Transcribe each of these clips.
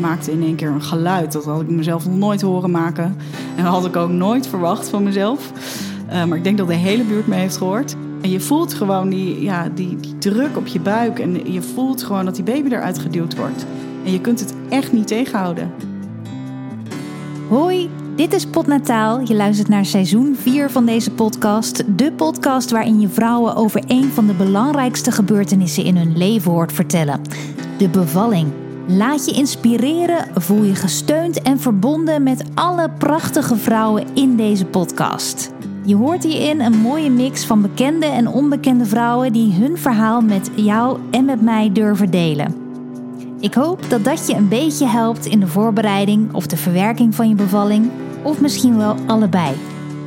maakte in één keer een geluid. Dat had ik mezelf nooit horen maken. En dat had ik ook nooit verwacht van mezelf. Eh, maar ik denk dat de hele buurt me heeft gehoord. En je voelt gewoon die, ja, die, die druk op je buik. En je voelt gewoon dat die baby eruit geduwd wordt. En je kunt het echt niet tegenhouden. Hoi, dit is Potnataal. Je luistert naar seizoen 4 van deze podcast. De podcast waarin je vrouwen over een van de belangrijkste gebeurtenissen in hun leven hoort vertellen. De bevalling. Laat je inspireren, voel je gesteund en verbonden met alle prachtige vrouwen in deze podcast. Je hoort hierin een mooie mix van bekende en onbekende vrouwen die hun verhaal met jou en met mij durven delen. Ik hoop dat dat je een beetje helpt in de voorbereiding of de verwerking van je bevalling, of misschien wel allebei.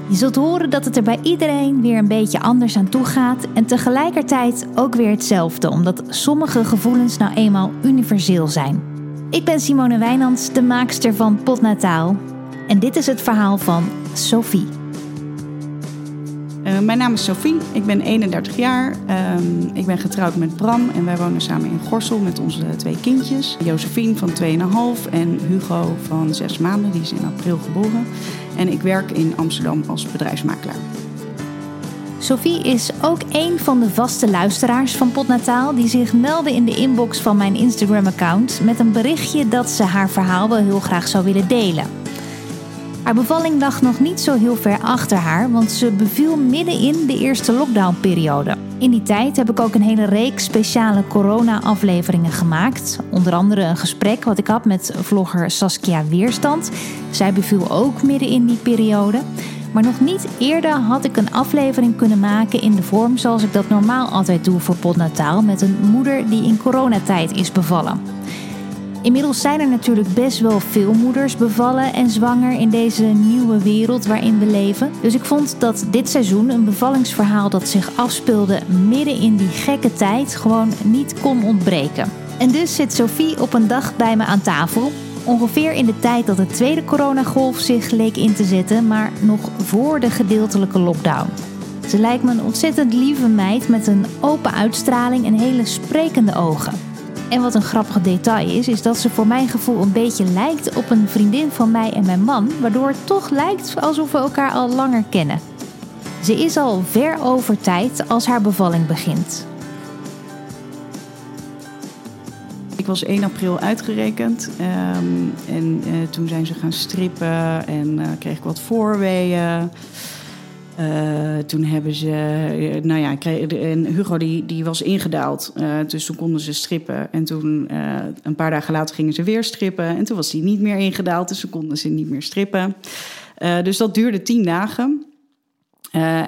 Je zult horen dat het er bij iedereen weer een beetje anders aan toe gaat en tegelijkertijd ook weer hetzelfde, omdat sommige gevoelens nou eenmaal universeel zijn. Ik ben Simone Wijnands, de maakster van Potnataal. En dit is het verhaal van Sophie. Uh, mijn naam is Sophie, ik ben 31 jaar. Uh, ik ben getrouwd met Bram en wij wonen samen in Gorsel met onze twee kindjes. Josephine van 2,5 en Hugo van 6 maanden, die is in april geboren. En ik werk in Amsterdam als bedrijfsmakelaar. Sophie is ook een van de vaste luisteraars van Potnataal die zich meldde in de inbox van mijn Instagram-account met een berichtje dat ze haar verhaal wel heel graag zou willen delen. Haar bevalling lag nog niet zo heel ver achter haar, want ze beviel midden in de eerste lockdownperiode. In die tijd heb ik ook een hele reeks speciale corona-afleveringen gemaakt. Onder andere een gesprek wat ik had met vlogger Saskia Weerstand. Zij beviel ook midden in die periode. Maar nog niet eerder had ik een aflevering kunnen maken in de vorm zoals ik dat normaal altijd doe voor Potnataal met een moeder die in coronatijd is bevallen. Inmiddels zijn er natuurlijk best wel veel moeders bevallen en zwanger in deze nieuwe wereld waarin we leven. Dus ik vond dat dit seizoen een bevallingsverhaal dat zich afspeelde midden in die gekke tijd gewoon niet kon ontbreken. En dus zit Sophie op een dag bij me aan tafel. Ongeveer in de tijd dat de tweede coronagolf zich leek in te zetten, maar nog voor de gedeeltelijke lockdown. Ze lijkt me een ontzettend lieve meid met een open uitstraling en hele sprekende ogen. En wat een grappig detail is, is dat ze voor mijn gevoel een beetje lijkt op een vriendin van mij en mijn man, waardoor het toch lijkt alsof we elkaar al langer kennen. Ze is al ver over tijd als haar bevalling begint. Ik was 1 april uitgerekend um, en uh, toen zijn ze gaan strippen en uh, kreeg ik wat voorweeën. Uh, toen hebben ze, uh, nou ja, en Hugo die, die was ingedaald. Uh, dus toen konden ze strippen. En toen, een paar dagen later gingen ze weer strippen. En toen was hij niet meer ingedaald, dus toen konden ze niet meer strippen. dus dat duurde tien dagen.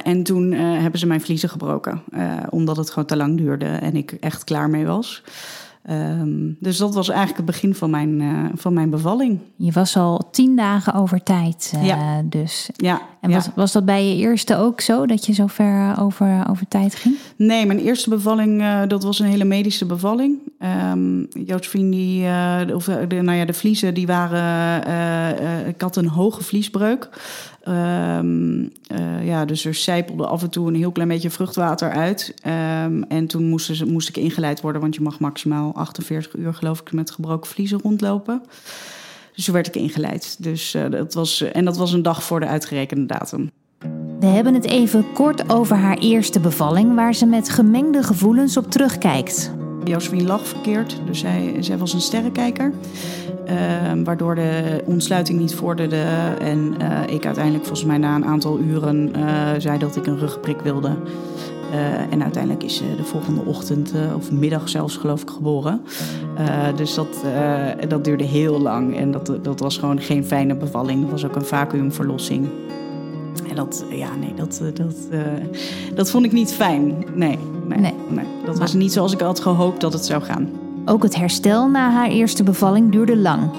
en toen hebben ze mijn vliezen gebroken. omdat het gewoon te lang duurde en ik echt klaar mee was. Um, dus dat was eigenlijk het begin van mijn, uh, van mijn bevalling. Je was al tien dagen over tijd. Uh, ja. Dus. Ja. En was, ja. was dat bij je eerste ook zo, dat je zo ver over, over tijd ging? Nee, mijn eerste bevalling, uh, dat was een hele medische bevalling. Um, Josephine, die, of de, nou ja, de vliezen, die waren... ik had een hoge vliesbreuk. Um, uh, ja, dus er sijpelde af en toe een heel klein beetje vruchtwater uit. Um, en toen moest, ze, moest ik ingeleid worden, want je mag maximaal 48 uur, geloof ik, met gebroken vliezen rondlopen. Dus toen werd ik ingeleid. Dus, uh, dat was, en dat was een dag voor de uitgerekende datum. We hebben het even kort over haar eerste bevalling, waar ze met gemengde gevoelens op terugkijkt. Josephine lag verkeerd, dus zij, zij was een sterrenkijker. Uh, waardoor de ontsluiting niet vorderde. En uh, ik uiteindelijk, volgens mij na een aantal uren, uh, zei dat ik een rugprik wilde. Uh, en uiteindelijk is ze de volgende ochtend, of middag zelfs, geloof ik, geboren. dus dat, dat duurde heel lang. En dat, dat was gewoon geen fijne bevalling. Dat was ook een vacuümverlossing. En dat, ja, nee, dat, dat, dat vond ik niet fijn. Nee, nee, nee. nee. dat was niet zoals ik had gehoopt dat het zou gaan. Ook het herstel na haar eerste bevalling duurde lang.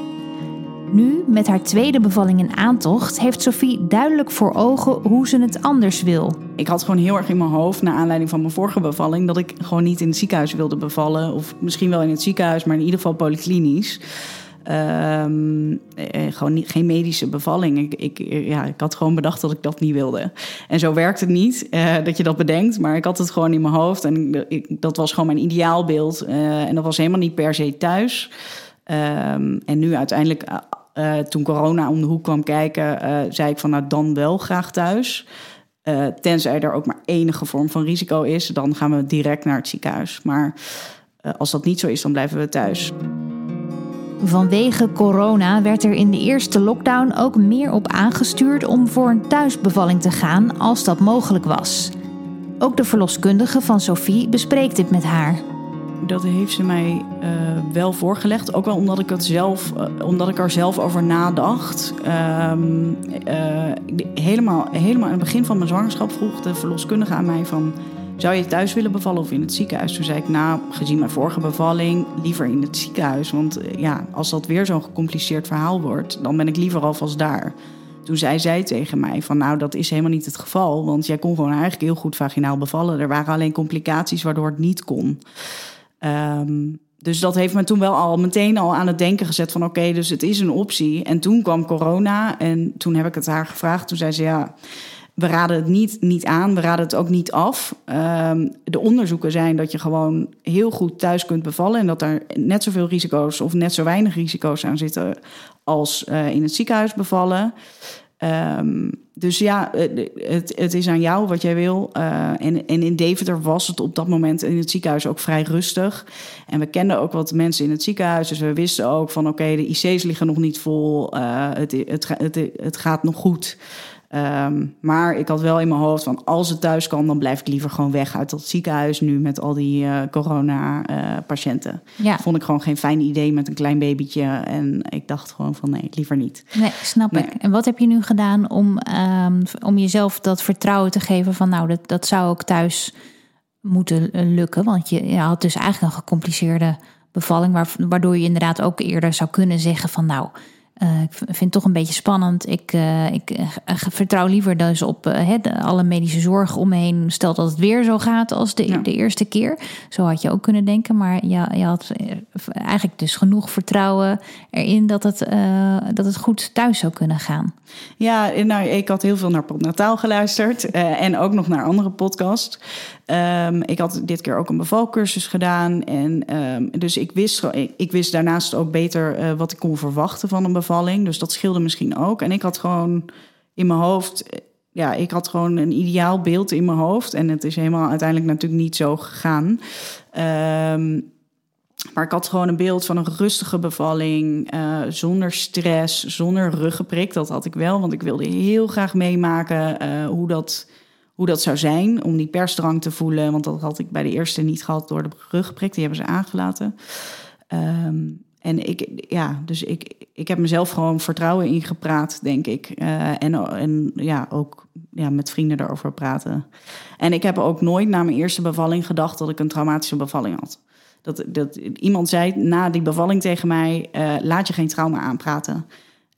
Nu, met haar tweede bevalling in aantocht, heeft Sophie duidelijk voor ogen hoe ze het anders wil. Ik had gewoon heel erg in mijn hoofd, naar aanleiding van mijn vorige bevalling, dat ik gewoon niet in het ziekenhuis wilde bevallen. Of misschien wel in het ziekenhuis, maar in ieder geval polyklinisch. Um, eh, gewoon geen medische bevalling. Ik, ik, ja, ik had gewoon bedacht dat ik dat niet wilde. En zo werkt het niet, uh, dat je dat bedenkt. Maar ik had het gewoon in mijn hoofd. En ik, dat was gewoon mijn ideaalbeeld. Uh, en dat was helemaal niet per se thuis. Ehm, en nu uiteindelijk, toen corona om de hoek kwam kijken, zei ik van nou dan wel graag thuis. tenzij er ook maar enige vorm van risico is, dan gaan we direct naar het ziekenhuis. Maar als dat niet zo is, dan blijven we thuis. Vanwege corona werd er in de eerste lockdown ook meer op aangestuurd om voor een thuisbevalling te gaan als dat mogelijk was. Ook de verloskundige van Sophie bespreekt dit met haar. Dat heeft ze mij uh, wel voorgelegd. Ook wel omdat ik, het zelf, uh, omdat ik er zelf over nadacht. Um, uh, helemaal, helemaal aan het begin van mijn zwangerschap vroeg de verloskundige aan mij van... Zou je thuis willen bevallen of in het ziekenhuis? Toen zei ik, nou, gezien mijn vorige bevalling, liever in het ziekenhuis. Want ja, als dat weer zo'n gecompliceerd verhaal wordt, dan ben ik liever alvast daar. Toen zei zij tegen mij van nou, dat is helemaal niet het geval. Want jij kon gewoon eigenlijk heel goed vaginaal bevallen. Er waren alleen complicaties waardoor het niet kon. Um, dus dat heeft me toen wel al meteen al aan het denken gezet van oké, dus het is een optie. En toen kwam corona en toen heb ik het haar gevraagd. Toen zei ze ja, we raden het niet, niet aan, we raden het ook niet af. Um, de onderzoeken zijn dat je gewoon heel goed thuis kunt bevallen en dat er net zoveel risico's of net zo weinig risico's aan zitten als uh, in het ziekenhuis bevallen. Um, dus ja, het, het is aan jou wat jij wil. Uh, en, en in Deventer was het op dat moment in het ziekenhuis ook vrij rustig. En we kenden ook wat mensen in het ziekenhuis. Dus we wisten ook van oké, de IC's liggen nog niet vol. Uh, het, het, het, gaat nog goed. Um, maar ik had wel in mijn hoofd van als het thuis kan, dan blijf ik liever gewoon weg uit dat ziekenhuis nu met al die uh, corona-patiënten. Uh, ja. Vond ik gewoon geen fijn idee met een klein babytje. En ik dacht gewoon van nee, liever niet. Nee, snap nee. ik. En wat heb je nu gedaan om, um, om jezelf dat vertrouwen te geven van nou, dat, dat zou ook thuis moeten lukken? Want je, je had dus eigenlijk een gecompliceerde bevalling, waardoor je inderdaad ook eerder zou kunnen zeggen van nou uh, ik vind het toch een beetje spannend. Ik, uh, ik uh, vertrouw liever dus op alle medische zorg om me heen. Stel dat het weer zo gaat als de, ja. de eerste keer. Zo had je ook kunnen denken. Maar je, je had eigenlijk dus genoeg vertrouwen erin dat het, dat het goed thuis zou kunnen gaan. Ja, nou, ik had heel veel naar Nataal geluisterd. en ook nog naar andere podcasts. Um, ik had dit keer ook een bevalcursus gedaan. En um, dus ik wist, ik, ik, wist daarnaast ook beter uh, wat ik kon verwachten van een bevalling. Dus dat scheelde misschien ook. En ik had gewoon in mijn hoofd. Ja, ik had gewoon een ideaal beeld in mijn hoofd. En het is helemaal uiteindelijk natuurlijk niet zo gegaan. Um, maar ik had gewoon een beeld van een rustige bevalling, uh, zonder stress, zonder ruggenprik. Dat had ik wel, want ik wilde heel graag meemaken hoe dat hoe dat zou zijn om die persdrang te voelen. Want dat had ik bij de eerste niet gehad door de rugprik. Die hebben ze aangelaten. Um, en ik, ja, dus ik, ik heb mezelf gewoon vertrouwen ingepraat, denk ik. Uh, en, en ja, ook ja, met vrienden daarover praten. En ik heb ook nooit na mijn eerste bevalling gedacht dat ik een traumatische bevalling had. Dat, dat iemand zei na die bevalling tegen mij: uh, laat je geen trauma aanpraten.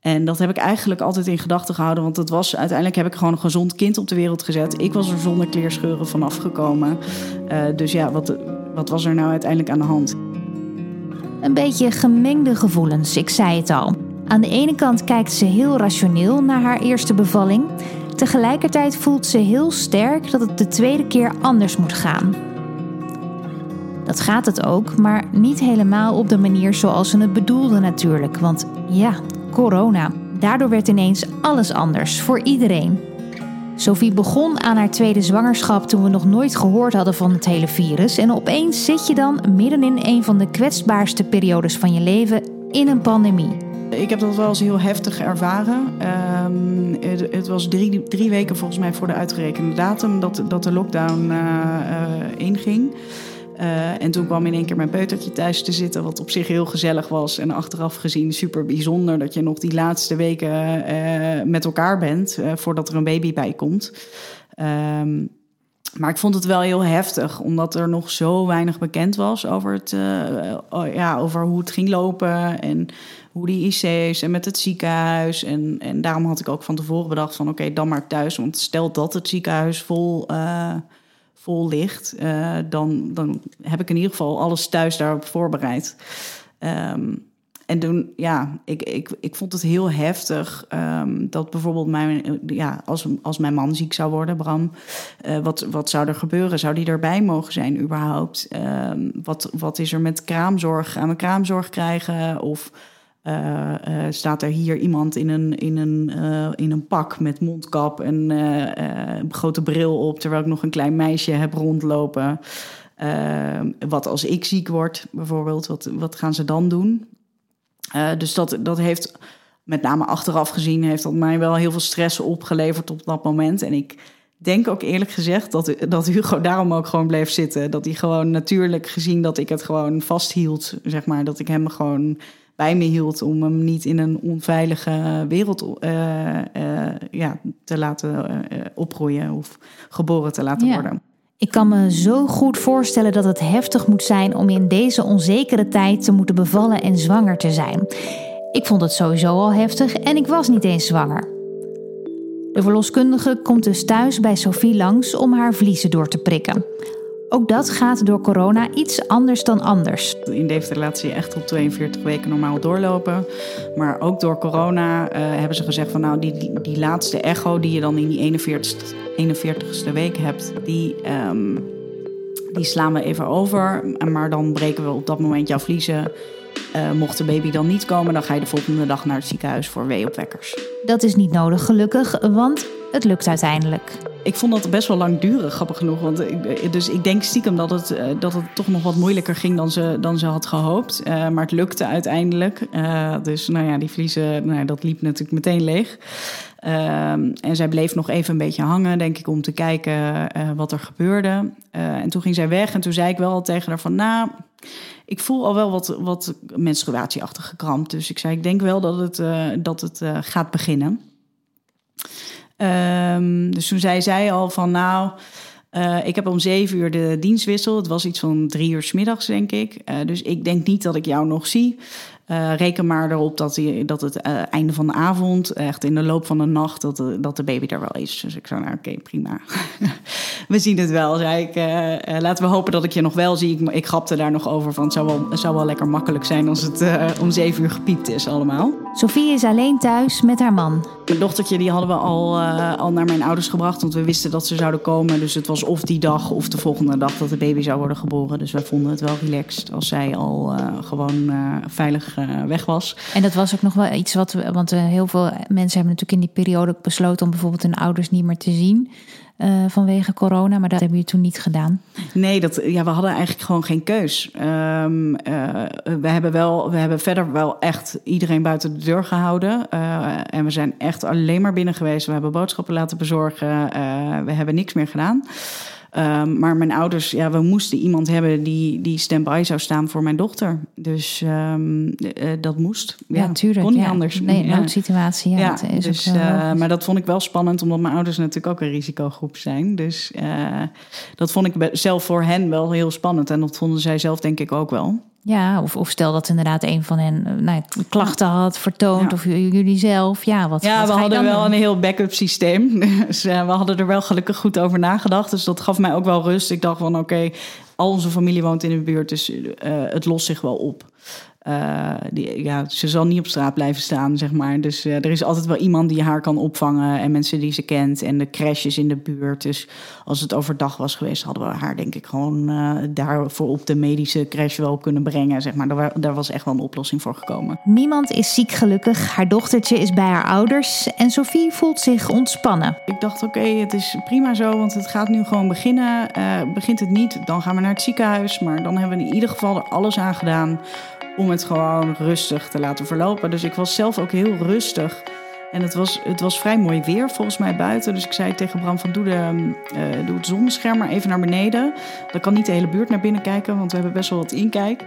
En dat heb ik eigenlijk altijd in gedachten gehouden. Want het was, uiteindelijk heb ik gewoon een gezond kind op de wereld gezet. Ik was er zonder kleerscheuren vanaf gekomen. Uh, dus ja, wat, wat was er nou uiteindelijk aan de hand? Een beetje gemengde gevoelens, ik zei het al. Aan de ene kant kijkt ze heel rationeel naar haar eerste bevalling. Tegelijkertijd voelt ze heel sterk dat het de tweede keer anders moet gaan. Dat gaat het ook, maar niet helemaal op de manier zoals ze het bedoelde natuurlijk. Want ja, corona. Daardoor werd ineens alles anders voor iedereen. Sophie begon aan haar tweede zwangerschap toen we nog nooit gehoord hadden van het hele virus. En opeens zit je dan midden in een van de kwetsbaarste periodes van je leven in een pandemie. Ik heb dat wel eens heel heftig ervaren. Um, het, was drie, drie, weken volgens mij voor de uitgerekende datum dat, dat de lockdown uh, uh, inging. Uh, en toen kwam in één keer mijn peutertje thuis te zitten, wat op zich heel gezellig was. En achteraf gezien super bijzonder dat je nog die laatste weken uh, met elkaar bent uh, voordat er een baby bij komt. Um, maar ik vond het wel heel heftig, omdat er nog zo weinig bekend was over, het, ja, over hoe het ging lopen en hoe die IC's en met het ziekenhuis. En, en daarom had ik ook van tevoren bedacht van oké, dan maar thuis. Want stel dat het ziekenhuis vol vol ligt, uh, dan, dan heb ik in ieder geval alles thuis daarop voorbereid. Um, en toen, ja, ik, ik, ik vond het heel heftig ehm, dat bijvoorbeeld mijn, ja, als, als mijn man ziek zou worden, Bram, uh, wat, wat zou er gebeuren? Zou die erbij mogen zijn überhaupt? Ehm, wat, wat is er met kraamzorg? Gaan we kraamzorg krijgen? Of uh, uh, staat er hier iemand in een, in een, in een pak met mondkap en grote bril op, terwijl ik nog een klein meisje heb rondlopen? Ehm, wat als ik ziek word, bijvoorbeeld, wat, wat gaan ze dan doen? Dus dat, dat heeft, met name achteraf gezien, heeft dat mij wel heel veel stress opgeleverd op dat moment. En ik denk ook eerlijk gezegd dat, dat Hugo daarom ook gewoon bleef zitten. Dat hij gewoon natuurlijk gezien dat ik het gewoon vasthield, zeg maar. Dat ik hem gewoon bij me hield om hem niet in een onveilige wereld uh, uh, ja, te laten opgroeien of geboren te laten ja. worden. Ik kan me zo goed voorstellen dat het heftig moet zijn om in deze onzekere tijd te moeten bevallen en zwanger te zijn. Ik vond het sowieso al heftig en ik was niet eens zwanger. De verloskundige komt dus thuis bij Sophie langs om haar vliezen door te prikken. Ook dat gaat door corona iets anders dan anders. In deze relatie echt op 42 weken normaal doorlopen. Maar ook door corona uh, hebben ze gezegd van nou die, die, laatste echo die je dan in die 41, 41ste week hebt, die, um, die slaan we even over. Maar dan breken we op dat moment jouw vliezen. Uh, mocht de baby dan niet komen, dan ga je de volgende dag naar het ziekenhuis voor weeopwekkers. Dat is niet nodig, gelukkig, want het lukt uiteindelijk. Ik vond dat best wel lang duren, grappig genoeg. Want ik, dus ik denk stiekem dat het, dat het toch nog wat moeilijker ging dan ze, dan ze had gehoopt. Uh, maar het lukte uiteindelijk. Uh, dus nou ja, die vliezen, nou ja, dat liep natuurlijk meteen leeg. Uh, en zij bleef nog even een beetje hangen, denk ik, om te kijken uh, wat er gebeurde. Uh, en toen ging zij weg en toen zei ik wel tegen haar van... nou, ik voel al wel wat, wat menstruatieachtige kramp. Dus ik zei, ik denk wel dat het, uh, dat het gaat beginnen. Um, dus toen zei zij al van nou, ik heb om zeven uur de dienstwissel. Het was iets van drie uur s middags, denk ik. Dus ik denk niet dat ik jou nog zie. Uh, reken maar erop dat, die, dat het einde van de avond, echt in de loop van de nacht, dat de, dat de baby er wel is. Dus ik zei, nou oké, okay, prima. we zien het wel, zei ik. laten we hopen dat ik je nog wel zie. Ik, ik grapte daar nog over van, het zou wel, het zou wel lekker makkelijk zijn als het om zeven uur gepiept is allemaal. Sophie is alleen thuis met haar man. Mijn dochtertje die hadden we al, al naar mijn ouders gebracht. Want we wisten dat ze zouden komen. Dus het was of die dag of de volgende dag dat de baby zou worden geboren. Dus wij vonden het wel relaxed als zij al gewoon uh, veilig weg was. En dat was ook nog wel iets wat... We, want heel veel mensen hebben natuurlijk in die periode besloten... om bijvoorbeeld hun ouders niet meer te zien... Uh, vanwege corona, maar dat hebben jullie toen niet gedaan. Nee, dat, ja, we hadden eigenlijk gewoon geen keus. Um, uh, we, hebben wel, we hebben verder wel echt iedereen buiten de deur gehouden. Uh, en we zijn echt alleen maar binnen geweest. We hebben boodschappen laten bezorgen. we hebben niks meer gedaan. Um, maar mijn ouders, ja, we moesten iemand hebben die, die stand-by zou staan voor mijn dochter. Dus um, uh, dat moest. Ja, natuurlijk. Kon niet ja. anders. Nee, een noodsituatie. Ja, ja dat is dus, ook uh, maar dat vond ik wel spannend, omdat mijn ouders natuurlijk ook een risicogroep zijn. Dus uh, dat vond ik zelf voor hen wel heel spannend. En dat vonden zij zelf denk ik ook wel. Ja, of, of stel dat inderdaad een van hen nou, klachten had vertoond, ja. of jullie zelf. Ja, wat, ja wat we hadden wel doen? een heel backup systeem. Dus uh, we hadden er wel gelukkig goed over nagedacht. Dus dat gaf mij ook wel rust. Ik dacht van oké, okay, al onze familie woont in de buurt, dus uh, het lost zich wel op. Uh, die, ja, ze zal niet op straat blijven staan, zeg maar. Dus uh, er is altijd wel iemand die haar kan opvangen en mensen die ze kent en de crashes in de buurt. Dus als het overdag was geweest, hadden we haar denk ik gewoon uh, daarvoor op de medische crash wel kunnen brengen, zeg maar. Daar, daar was echt wel een oplossing voor gekomen. Niemand is ziek gelukkig. Haar dochtertje is bij haar ouders en Sophie voelt zich ontspannen. Ik dacht, oké, okay, het is prima zo, want het gaat nu gewoon beginnen. begint het niet, dan gaan we naar het ziekenhuis. Maar dan hebben we in ieder geval er alles aan gedaan om het gewoon rustig te laten verlopen. Dus ik was zelf ook heel rustig. En het was, het was vrij mooi weer volgens mij buiten. Dus ik zei tegen Bram van doe, de, uh, doe het zonnescherm maar even naar beneden. Dan kan niet de hele buurt naar binnen kijken, want we hebben best wel wat inkijk.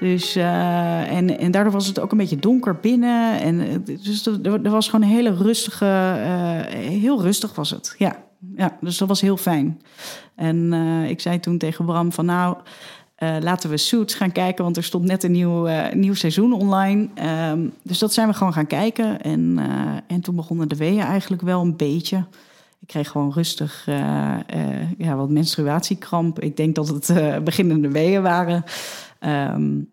Dus, uh, en, en daardoor was het ook een beetje donker binnen. En, dus er, was gewoon een hele rustige, heel rustig was het. Ja, ja, dus dat was heel fijn. En ik zei toen tegen Bram van nou... Uh, laten we Suits gaan kijken, want er stond net een nieuw, uh, nieuw seizoen online. Um, dus dat zijn we gewoon gaan kijken. En, uh, en toen begonnen de weeën eigenlijk wel een beetje. Ik kreeg gewoon rustig ja, wat menstruatiekramp. Ik denk dat het beginnende weeën waren. Um,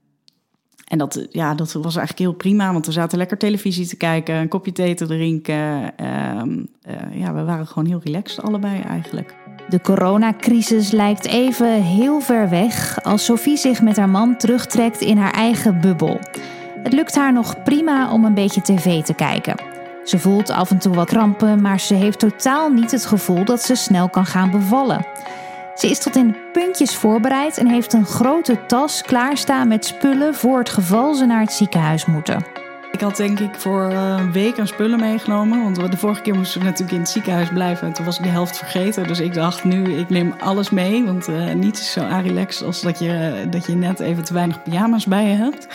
En dat, ja, dat was eigenlijk heel prima, want we zaten lekker televisie te kijken, een kopje thee te drinken. Ehm, ja, we waren gewoon heel relaxed allebei eigenlijk. De coronacrisis lijkt even heel ver weg als Sophie zich met haar man terugtrekt in haar eigen bubbel. Het lukt haar nog prima om een beetje tv te kijken. Ze voelt af en toe wat krampen, maar ze heeft totaal niet het gevoel dat ze snel kan gaan bevallen. Ze is tot in puntjes voorbereid en heeft een grote tas klaarstaan met spullen voor het geval ze naar het ziekenhuis moeten. Ik had denk ik voor een week aan spullen meegenomen. Want de vorige keer moesten we natuurlijk in het ziekenhuis blijven. En toen was ik de helft vergeten. Dus ik dacht nu, ik neem alles mee. Want uh, niets is zo relaxed als dat je, dat je net even te weinig pyjama's bij je hebt.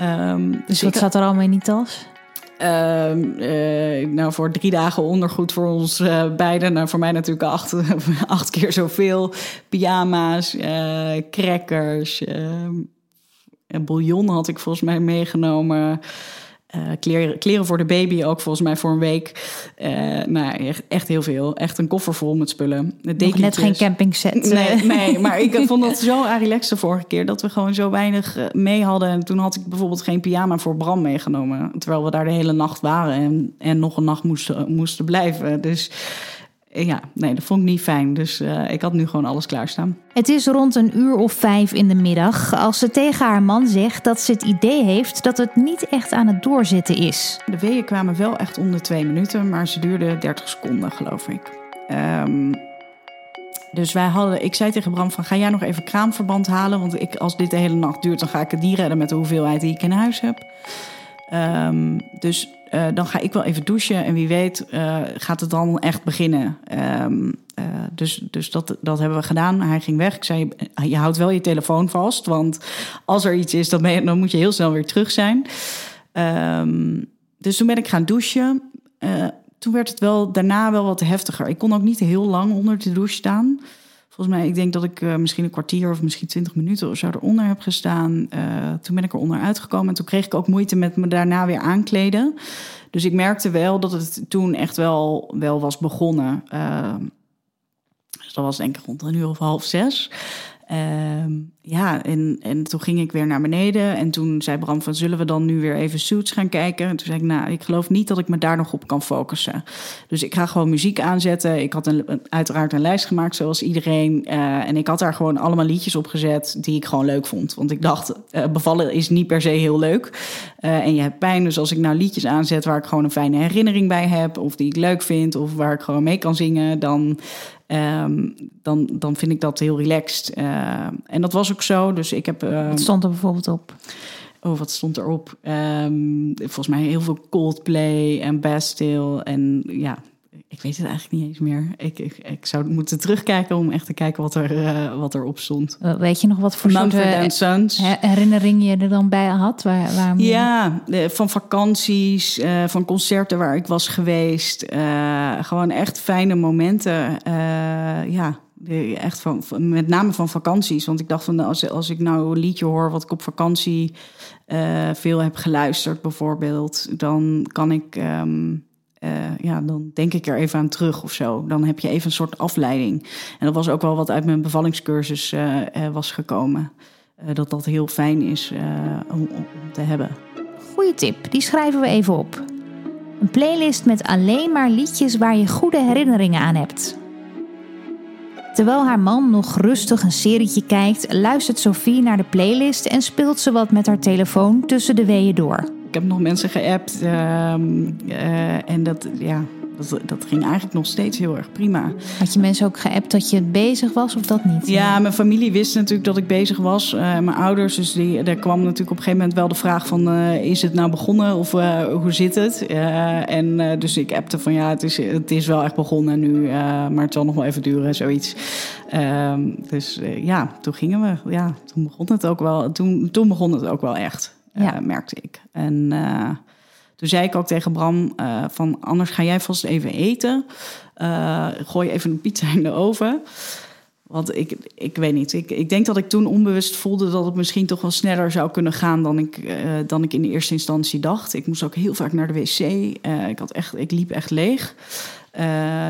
Um, dus wat zat er allemaal in die tas? Uh, uh, nou, voor drie dagen ondergoed voor ons uh, beiden. Nou, voor mij natuurlijk acht, acht keer zoveel. Pyjama's, crackers, ehm, bouillon had ik volgens mij meegenomen. Uh, kleren, kleren, voor de baby ook volgens mij voor een week. Uh, nou, echt, echt, heel veel. Echt een koffer vol met spullen. Net geen campingset. Nee, nee, maar ik vond dat zo relaxed de vorige keer... dat we gewoon zo weinig eh, mee hadden. En toen had ik bijvoorbeeld geen pyjama voor Bram meegenomen. Terwijl we daar de hele nacht waren en, en nog een nacht moesten, moesten blijven. Dus ja, nee, dat vond ik niet fijn. Dus uh, ik had nu gewoon alles klaarstaan. Het is rond een uur of vijf in de middag als ze tegen haar man zegt dat ze het idee heeft dat het niet echt aan het doorzitten is. De weeën kwamen wel echt onder twee minuten, maar ze duurden 30 seconden, geloof ik. Um, dus wij hadden, ik zei tegen Bram van ga jij nog even kraamverband halen, want ik, als dit de hele nacht duurt, dan ga ik het niet redden met de hoeveelheid die ik in huis heb. Um, dus uh, dan ga ik wel even douchen en wie weet uh, gaat het dan echt beginnen. Um, uh, dus dus dat, dat hebben we gedaan. Hij ging weg. Ik zei, je houdt wel je telefoon vast, want als er iets is, dan, dan moet je heel snel weer terug zijn. Um, dus toen ben ik gaan douchen. toen werd het wel daarna wel wat heftiger. Ik kon ook niet heel lang onder de douche staan. Volgens mij, ik denk dat ik uh, misschien een kwartier of misschien twintig minuten of zo eronder heb gestaan. Uh, toen ben ik er onderuit gekomen en toen kreeg ik ook moeite met me daarna weer aankleden. Dus ik merkte wel dat het toen echt wel, wel was begonnen. Uh, dus dat was denk ik rond een uur of half zes. Uh, ja, en, en toen ging ik weer naar beneden. En toen zei Bram van, zullen we dan nu weer even Suits gaan kijken? En toen zei ik, nou, ik geloof niet dat ik me daar nog op kan focussen. Dus ik ga gewoon muziek aanzetten. Ik had een, uiteraard een lijst gemaakt, zoals iedereen. Uh, en ik had daar gewoon allemaal liedjes op gezet die ik gewoon leuk vond. Want ik dacht, uh, bevallen is niet per se heel leuk. Uh, en je hebt pijn, dus als ik nou liedjes aanzet waar ik gewoon een fijne herinnering bij heb... of die ik leuk vind, of waar ik gewoon mee kan zingen... dan Um, dan, dan vind ik dat heel relaxed. Uh, en dat was ook zo. Dus ik heb. Uh, wat stond er bijvoorbeeld op? Oh, wat stond erop? Um, volgens mij heel veel Coldplay en Bastille. En ja, ik weet het eigenlijk niet eens meer. Ik, ik, ik zou moeten terugkijken om echt te kijken wat er, uh, wat erop stond. Weet je nog wat voor soort herinnering je er dan bij had? Waar, ja, van vakanties, uh, van concerten waar ik was geweest. Uh, gewoon echt fijne momenten. ja, echt van, met name van vakanties. Want ik dacht van als, als ik nou een liedje hoor wat ik op vakantie veel heb geluisterd bijvoorbeeld, dan kan ik. Um, uh, ja, dan denk ik er even aan terug of zo. Dan heb je even een soort afleiding. En dat was ook wel wat uit mijn bevallingscursus uh, uh, was gekomen. dat dat heel fijn is om, om, te hebben. Goeie tip, die schrijven we even op. Een playlist met alleen maar liedjes waar je goede herinneringen aan hebt. Terwijl haar man nog rustig een serietje kijkt, luistert Sophie naar de playlist en speelt ze wat met haar telefoon tussen de weeën door heb nog mensen geappt. Uh, uh, en dat, ja, dat, dat ging eigenlijk nog steeds heel erg prima. Had je mensen ook geappt dat je bezig was of dat niet? Ja, mijn familie wist natuurlijk dat ik bezig was. Uh, mijn ouders, dus die, daar kwam natuurlijk op een gegeven moment wel de vraag van... Uh, is het nou begonnen of uh, hoe zit het? en dus ik appte van ja, het is, het is wel echt begonnen nu. maar het zal nog wel even duren, zoiets. Ehm, dus ja, toen gingen we. Ja, toen begon het ook wel, toen, toen begon het ook wel echt ja. Uh, merkte ik. En uh, toen zei ik ook tegen Bram uh, van anders ga jij vast even eten. gooi even een pizza in de oven. Want ik, ik weet niet. Ik, ik denk dat ik toen onbewust voelde dat het misschien toch wel sneller zou kunnen gaan dan ik, dan ik in de eerste instantie dacht. Ik moest ook heel vaak naar de wc. ik, had echt, ik liep echt leeg.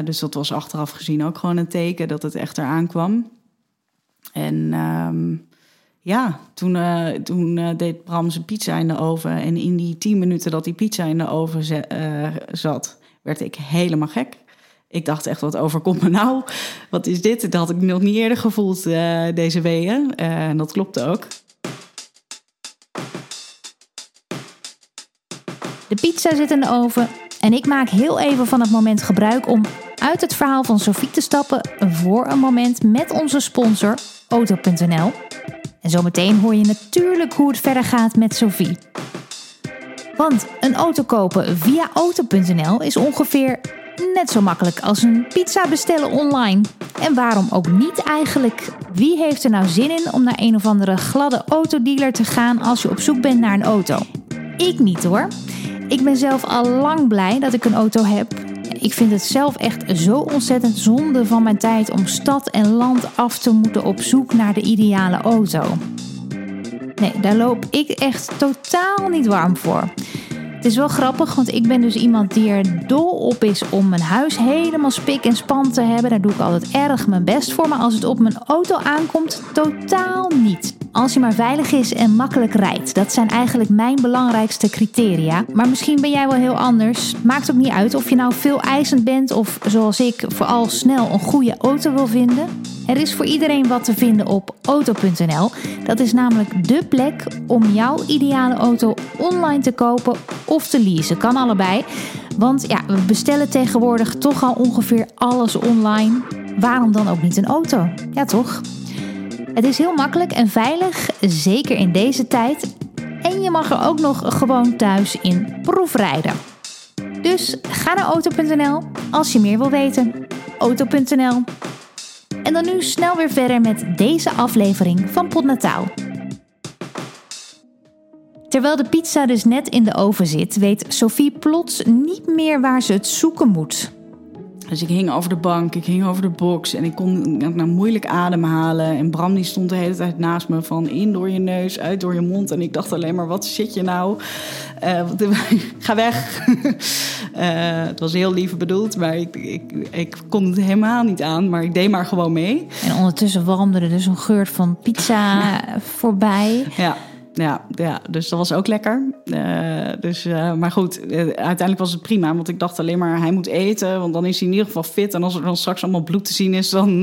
dus dat was achteraf gezien ook gewoon een teken dat het echt eraan kwam. En ehm, ja, toen, uh, toen uh, deed Bram zijn pizza in de oven. En in die tien minuten dat die pizza in de oven uh, zat, werd ik helemaal gek. Ik dacht echt, wat overkomt me nou? Wat is dit? Dat had ik nog niet eerder gevoeld, deze weeën. En dat klopte ook. De pizza zit in de oven en ik maak heel even van het moment gebruik om uit het verhaal van Sophie te stappen voor een moment met onze sponsor Auto.nl. En zometeen hoor je natuurlijk hoe het verder gaat met Sophie. Want een auto kopen via Auto.nl is ongeveer net zo makkelijk als een pizza bestellen online. En waarom ook niet eigenlijk? Wie heeft er nou zin in om naar een of andere gladde autodealer te gaan als je op zoek bent naar een auto? Ik niet hoor. Ik ben zelf al lang blij dat ik een auto heb. Ik vind het zelf echt zo ontzettend zonde van mijn tijd om stad en land af te moeten op zoek naar de ideale auto. Nee, daar loop ik echt totaal niet warm voor. Het is wel grappig, want ik ben dus iemand die er dol op is om mijn huis helemaal spik en span te hebben. Daar doe ik altijd erg mijn best voor. Maar als het op mijn auto aankomt, totaal niet. Als je maar veilig is en makkelijk rijdt. Dat zijn eigenlijk mijn belangrijkste criteria. Maar misschien ben jij wel heel anders. Maakt ook niet uit of je nou veel eisend bent of zoals ik vooral snel een goede auto wil vinden. Er is voor iedereen wat te vinden op auto.nl. Dat is namelijk de plek om jouw ideale auto online te kopen of te leasen. Kan allebei. Want ja, we bestellen tegenwoordig toch al ongeveer alles online. Waarom dan ook niet een auto? Ja, toch? Het is heel makkelijk en veilig, zeker in deze tijd. En je mag er ook nog gewoon thuis in proefrijden. Dus ga naar auto.nl als je meer wil weten. Auto.nl. En dan nu snel weer verder met deze aflevering van Potnataal. Terwijl de pizza dus net in de oven zit, weet Sophie plots niet meer waar ze het zoeken moet. Dus ik hing over de bank, ik hing over de box en ik kon nou, moeilijk ademhalen. En Bram die stond de hele tijd naast me van in door je neus, uit door je mond. En ik dacht alleen maar, wat zit je nou? Uh, ga weg. uh, het was heel lief bedoeld, maar ik, ik, ik kon het helemaal niet aan. Maar ik deed maar gewoon mee. En ondertussen warmde er dus een geur van pizza voorbij. Ja ja, ja, dus dat was ook lekker. Uh, dus, uh, maar goed, uh, uiteindelijk was het prima. Want ik dacht alleen maar, hij moet eten. Want dan is hij in ieder geval fit. En als er dan straks allemaal bloed te zien is, dan,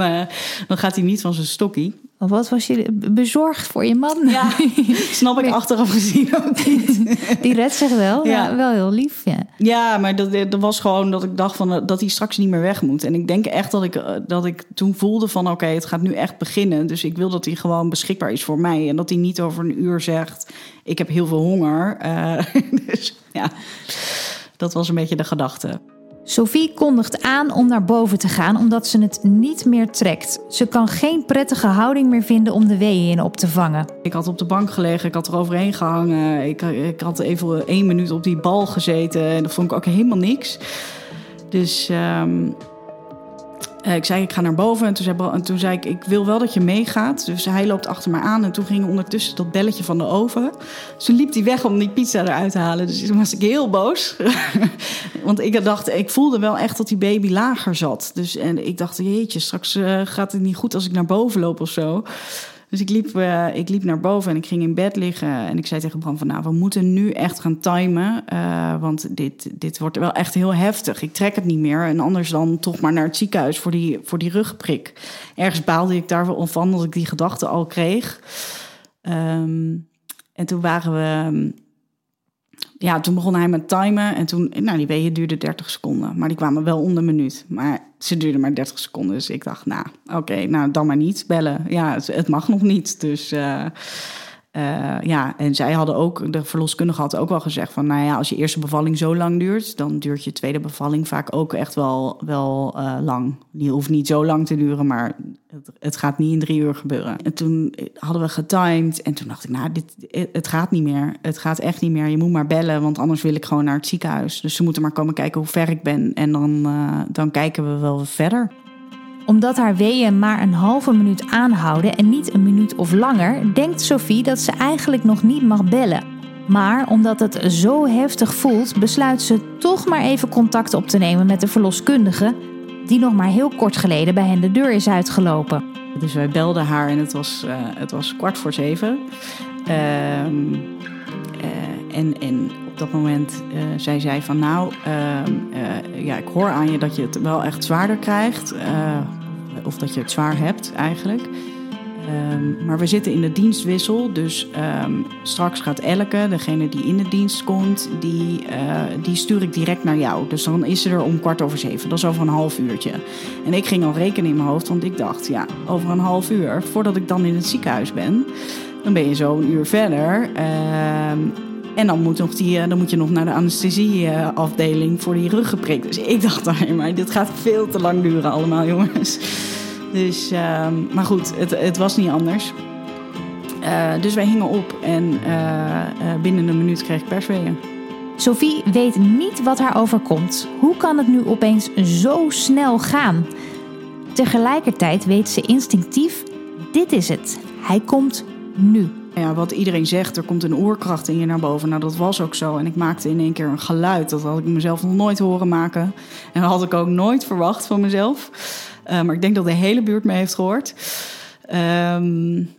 dan gaat hij niet van zijn stokkie. Wat was je bezorgd voor je man? Ja, snap ik achteraf gezien ook niet. Die redt zich wel, ja. wel heel lief. Ja, ja maar dat, dat was gewoon dat ik dacht van, dat hij straks niet meer weg moet. En ik denk echt dat ik, dat ik toen voelde van oké, het gaat nu echt beginnen. Dus ik wil dat hij gewoon beschikbaar is voor mij. En dat hij niet over een uur zegt, ik heb heel veel honger. Uh, dus ja, dat was een beetje de gedachte. Sophie kondigt aan om naar boven te gaan omdat ze het niet meer trekt. Ze kan geen prettige houding meer vinden om de weeën in op te vangen. Ik had op de bank gelegen, ik had er overheen gehangen. Ik, ik had even één minuut op die bal gezeten en dat vond ik ook helemaal niks. Dus um, uh, ik zei, ik ga naar boven. En toen, zei, en toen zei ik, ik wil wel dat je meegaat. Dus hij loopt achter me aan. En toen ging ondertussen dat belletje van de oven. Dus toen liep hij weg om die pizza eruit te halen. Dus toen was ik heel boos. Want ik dacht, ik voelde wel echt dat die baby lager zat. Dus en ik dacht, jeetje, straks uh, gaat het niet goed als ik naar boven loop of zo. Dus ik liep, uh, ik liep naar boven en ik ging in bed liggen. En ik zei tegen Bram van, nou, we moeten nu echt gaan timen. Uh, want dit, dit wordt wel echt heel heftig. Ik trek het niet meer. En anders dan toch maar naar het ziekenhuis voor die, voor die rugprik. Ergens baalde ik daar van dat ik die gedachte al kreeg. Um, en toen waren we ja, toen begon hij met timen. En toen, nou, die weeën duurde 30 seconden. Maar die kwamen wel onder een minuut. Maar ze duurden maar 30 seconden. Dus ik dacht, nou, oké, nou, dan maar niet bellen. Ja, het, mag nog niet. Dus... Uh, uh, ja, en zij hadden ook, de verloskundige had ook wel gezegd van, nou ja, als je eerste bevalling zo lang duurt, dan duurt je tweede bevalling vaak ook echt wel, wel uh, lang. Die hoeft niet zo lang te duren, maar het, het, gaat niet in drie uur gebeuren. En toen hadden we getimed en toen dacht ik, nou, dit, het gaat niet meer. Het gaat echt niet meer. Je moet maar bellen, want anders wil ik gewoon naar het ziekenhuis. Dus ze moeten maar komen kijken hoe ver ik ben en dan, uh, dan kijken we wel verder omdat haar weeën maar een halve minuut aanhouden en niet een minuut of langer, denkt Sophie dat ze eigenlijk nog niet mag bellen. Maar omdat het zo heftig voelt, besluit ze toch maar even contact op te nemen met de verloskundige, die nog maar heel kort geleden bij hen de deur is uitgelopen. Dus wij belden haar en het was, uh, het was kwart voor zeven. Um, uh, en, en dat moment zij zei van nou, ja, ik hoor aan je dat je het wel echt zwaarder krijgt. of dat je het zwaar hebt eigenlijk. Um, maar we zitten in de dienstwissel, dus um, straks gaat Elke, degene die in de dienst komt, die, die stuur ik direct naar jou. Dus dan is ze er om kwart over zeven, dat is over een half uurtje. En ik ging al rekenen in mijn hoofd, want ik dacht, ja, over een half uur, voordat ik dan in het ziekenhuis ben, dan ben je zo een uur verder. En dan moet, nog die, dan moet je nog naar de anesthesieafdeling voor die ruggenprik. Dus ik dacht, nee, maar dit gaat veel te lang duren allemaal, jongens. Dus, uh, maar goed, het, het, was niet anders. Uh, dus wij hingen op en uh, binnen een minuut kreeg ik persweeën. Sophie weet niet wat haar overkomt. Hoe kan het nu opeens zo snel gaan? Tegelijkertijd weet ze instinctief: dit is het. Hij komt nu. Ja, wat iedereen zegt, er komt een oerkracht in je naar boven. Nou, dat was ook zo. En ik maakte in één keer een geluid. Dat had ik mezelf nog nooit horen maken. En dat had ik ook nooit verwacht van mezelf. Uh, maar ik denk dat de hele buurt me heeft gehoord. Um,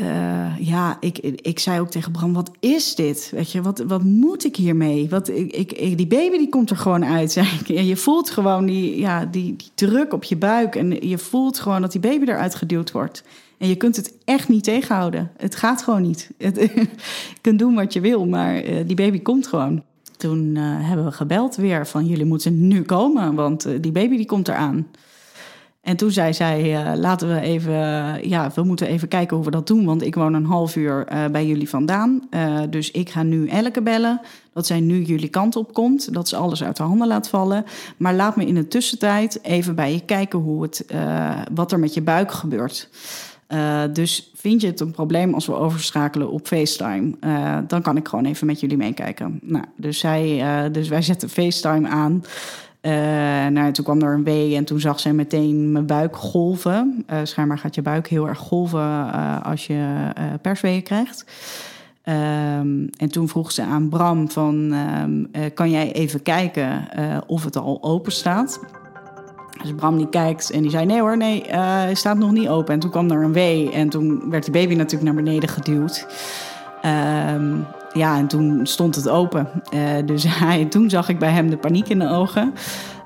uh, ja, ik, ik zei ook tegen Bram, wat is dit? Weet je, wat, wat moet ik hiermee? Wat, ik, die baby die komt er gewoon uit. Zei ik. Je voelt gewoon die, ja, die, die druk op je buik. En je voelt gewoon dat die baby eruit geduwd wordt. En je kunt het echt niet tegenhouden. Het gaat gewoon niet. Het, je kunt doen wat je wil, maar uh, die baby komt gewoon. Toen uh, hebben we gebeld weer van jullie moeten nu komen, want die baby die komt eraan. En toen zei zij, uh, laten we even, ja, we moeten even kijken hoe we dat doen. Want ik woon een half uur uh, bij jullie vandaan. Dus ik ga nu Elke bellen, dat zij nu jullie kant op komt. Dat ze alles uit de handen laat vallen. Maar laat me in de tussentijd even bij je kijken hoe het, wat er met je buik gebeurt. dus vind je het een probleem als we overschakelen op FaceTime? dan kan ik gewoon even met jullie meekijken. Nou, dus, zij, dus wij zetten FaceTime aan. Uh, nou, toen kwam er een wee en toen zag zij meteen mijn buik golven. Uh, schijnbaar gaat je buik heel erg golven uh, als je persweeën krijgt. Um, en toen vroeg ze aan Bram van, um, kan jij even kijken of het al open staat? Dus Bram die kijkt en die zei, nee hoor, nee, het staat nog niet open. En toen kwam er een wee en toen werd die baby natuurlijk naar beneden geduwd. Um, ja, en toen stond het open. Uh, dus hij, toen zag ik bij hem de paniek in de ogen.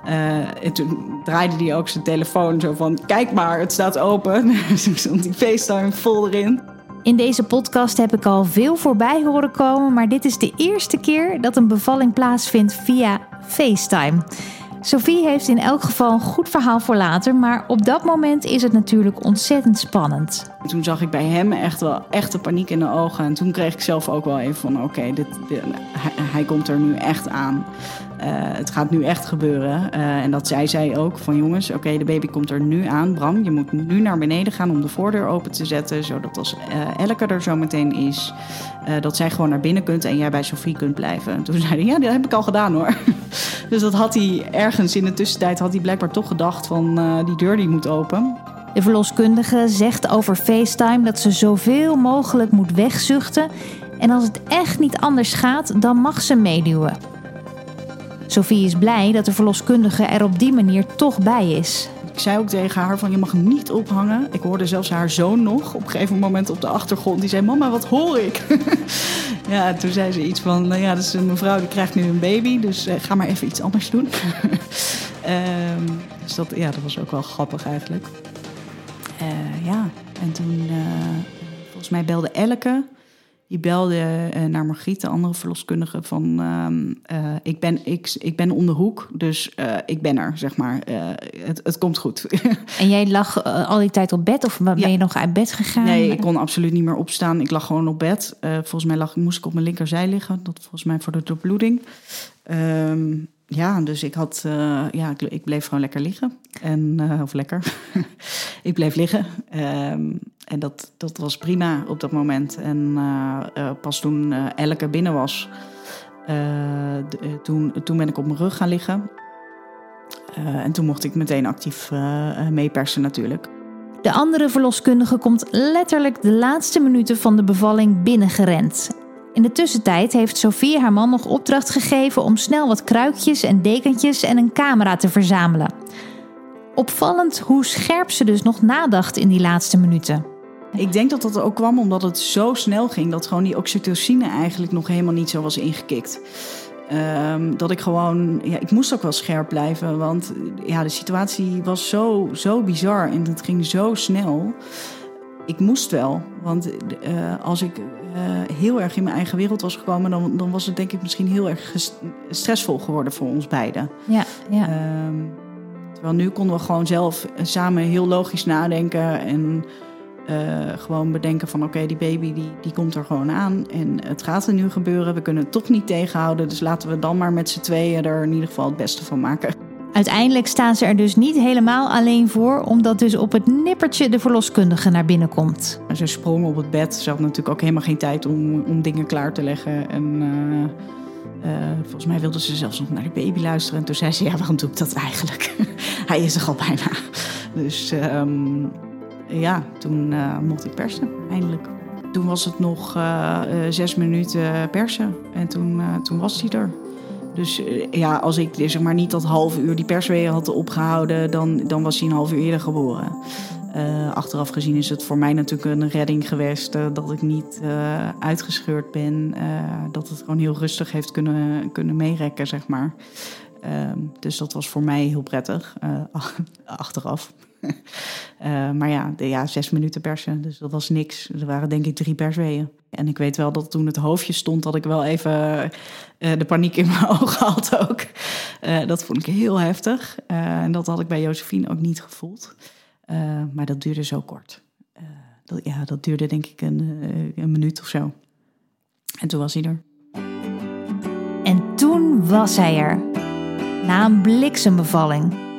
Uh, en toen draaide hij ook zijn telefoon zo van... kijk maar, het staat open. toen stond die FaceTime vol erin. In deze podcast heb ik al veel voorbij horen komen... maar dit is de eerste keer dat een bevalling plaatsvindt via FaceTime. Sophie heeft in elk geval een goed verhaal voor later, maar op dat moment is het natuurlijk ontzettend spannend. Toen zag ik bij hem echt wel echte paniek in de ogen. En toen kreeg ik zelf ook wel even van: oké, dit, hij, hij, komt er nu echt aan. Uh, het gaat nu echt gebeuren. Uh, en dat zei zij ook: van jongens, oké, de baby komt er nu aan. Bram, je moet nu naar beneden gaan om de voordeur open te zetten. Zodat als uh, Elke er zo meteen is, dat zij gewoon naar binnen kunt en jij bij Sophie kunt blijven. En toen zei hij: ja, dat heb ik al gedaan hoor. dus dat had hij ergens in de tussentijd had hij blijkbaar toch gedacht: van die deur die moet open. De verloskundige zegt over FaceTime dat ze zoveel mogelijk moet wegzuchten. En als het echt niet anders gaat, dan mag ze meeduwen. Sophie is blij dat de verloskundige er op die manier toch bij is. Ik zei ook tegen haar van je mag niet ophangen. Ik hoorde zelfs haar zoon nog op een gegeven moment op de achtergrond. Die zei mama wat hoor ik? ja, toen zei ze iets van nou ja, dat is een mevrouw die krijgt nu een baby. Dus uh, ga maar even iets anders doen. um, dus dat, ja, dat was ook wel grappig eigenlijk. Uh, ja, en toen uh, volgens mij belde Elke die belde uh, naar Margriet, de andere verloskundige, van uh, uh, ik, ben, ik, ik ben om de hoek, dus ik ben er, zeg maar. het, het komt goed. en jij lag al die tijd op bed of ben ja. je nog uit bed gegaan? Nee, ik kon absoluut niet meer opstaan. Ik lag gewoon op bed. volgens mij lag, moest ik op mijn linkerzij liggen, dat volgens mij voor de doorbloeding. Um, ja, dus ik had, uh, ja, ik, ik, bleef gewoon lekker liggen. En, uh, of lekker. ik bleef liggen. Um, en dat, dat was prima op dat moment. En uh, pas toen Elke binnen was, toen, toen ben ik op mijn rug gaan liggen. en toen mocht ik meteen actief meepersen natuurlijk. De andere verloskundige komt letterlijk de laatste minuten van de bevalling binnengerend. In de tussentijd heeft Sofie haar man nog opdracht gegeven om snel wat kruikjes en dekentjes en een camera te verzamelen. Opvallend hoe scherp ze dus nog nadacht in die laatste minuten. Ik denk dat dat ook kwam omdat het zo snel ging dat gewoon die oxytocine eigenlijk nog helemaal niet zo was ingekikt. Ehm, dat ik gewoon, ja, ik moest ook wel scherp blijven, want ja, de situatie was zo, zo bizar en het ging zo snel. Ik moest wel, want eh, als ik eh, heel erg in mijn eigen wereld was gekomen, dan, dan was het denk ik misschien heel erg stressvol geworden voor ons beiden. Ja, ja. Ehm, terwijl nu konden we gewoon zelf samen heel logisch nadenken en uh, gewoon bedenken van oké, die baby die, die komt er gewoon aan en het gaat er nu gebeuren. We kunnen het toch niet tegenhouden, dus laten we dan maar met z'n tweeën er in ieder geval het beste van maken. Uiteindelijk staan ze er dus niet helemaal alleen voor, omdat dus op het nippertje de verloskundige naar binnen komt. Ze sprong op het bed. Ze had natuurlijk ook helemaal geen tijd om, om dingen klaar te leggen. En uh, uh, volgens mij wilde ze zelfs nog naar de baby luisteren. En toen zei ze: Ja, waarom doe ik dat eigenlijk? Hij is er al bijna. Dus um, ja, toen uh, mocht ik persen, eindelijk. Toen was het nog zes minuten persen en toen, toen was hij er. Dus ja, als ik zeg maar niet dat half uur die persweeën had opgehouden, dan, dan was hij een half uur eerder geboren. Uh, achteraf gezien is het voor mij natuurlijk een redding geweest dat ik niet uh, uitgescheurd ben. dat het gewoon heel rustig heeft kunnen, kunnen meerekken, zeg maar. Ehm, dus dat was voor mij heel prettig, achteraf. Uh, maar ja, de, ja, zes minuten persen, dus dat was niks. Er waren denk ik drie persweeën. En ik weet wel dat toen het hoofdje stond, dat ik wel even uh, de paniek in mijn ogen had ook. Uh, dat vond ik heel heftig. en dat had ik bij Josephine ook niet gevoeld. maar dat duurde zo kort. ja, dat duurde denk ik een, een minuut of zo. En toen was hij er. En toen was hij er. Na een bliksembevalling.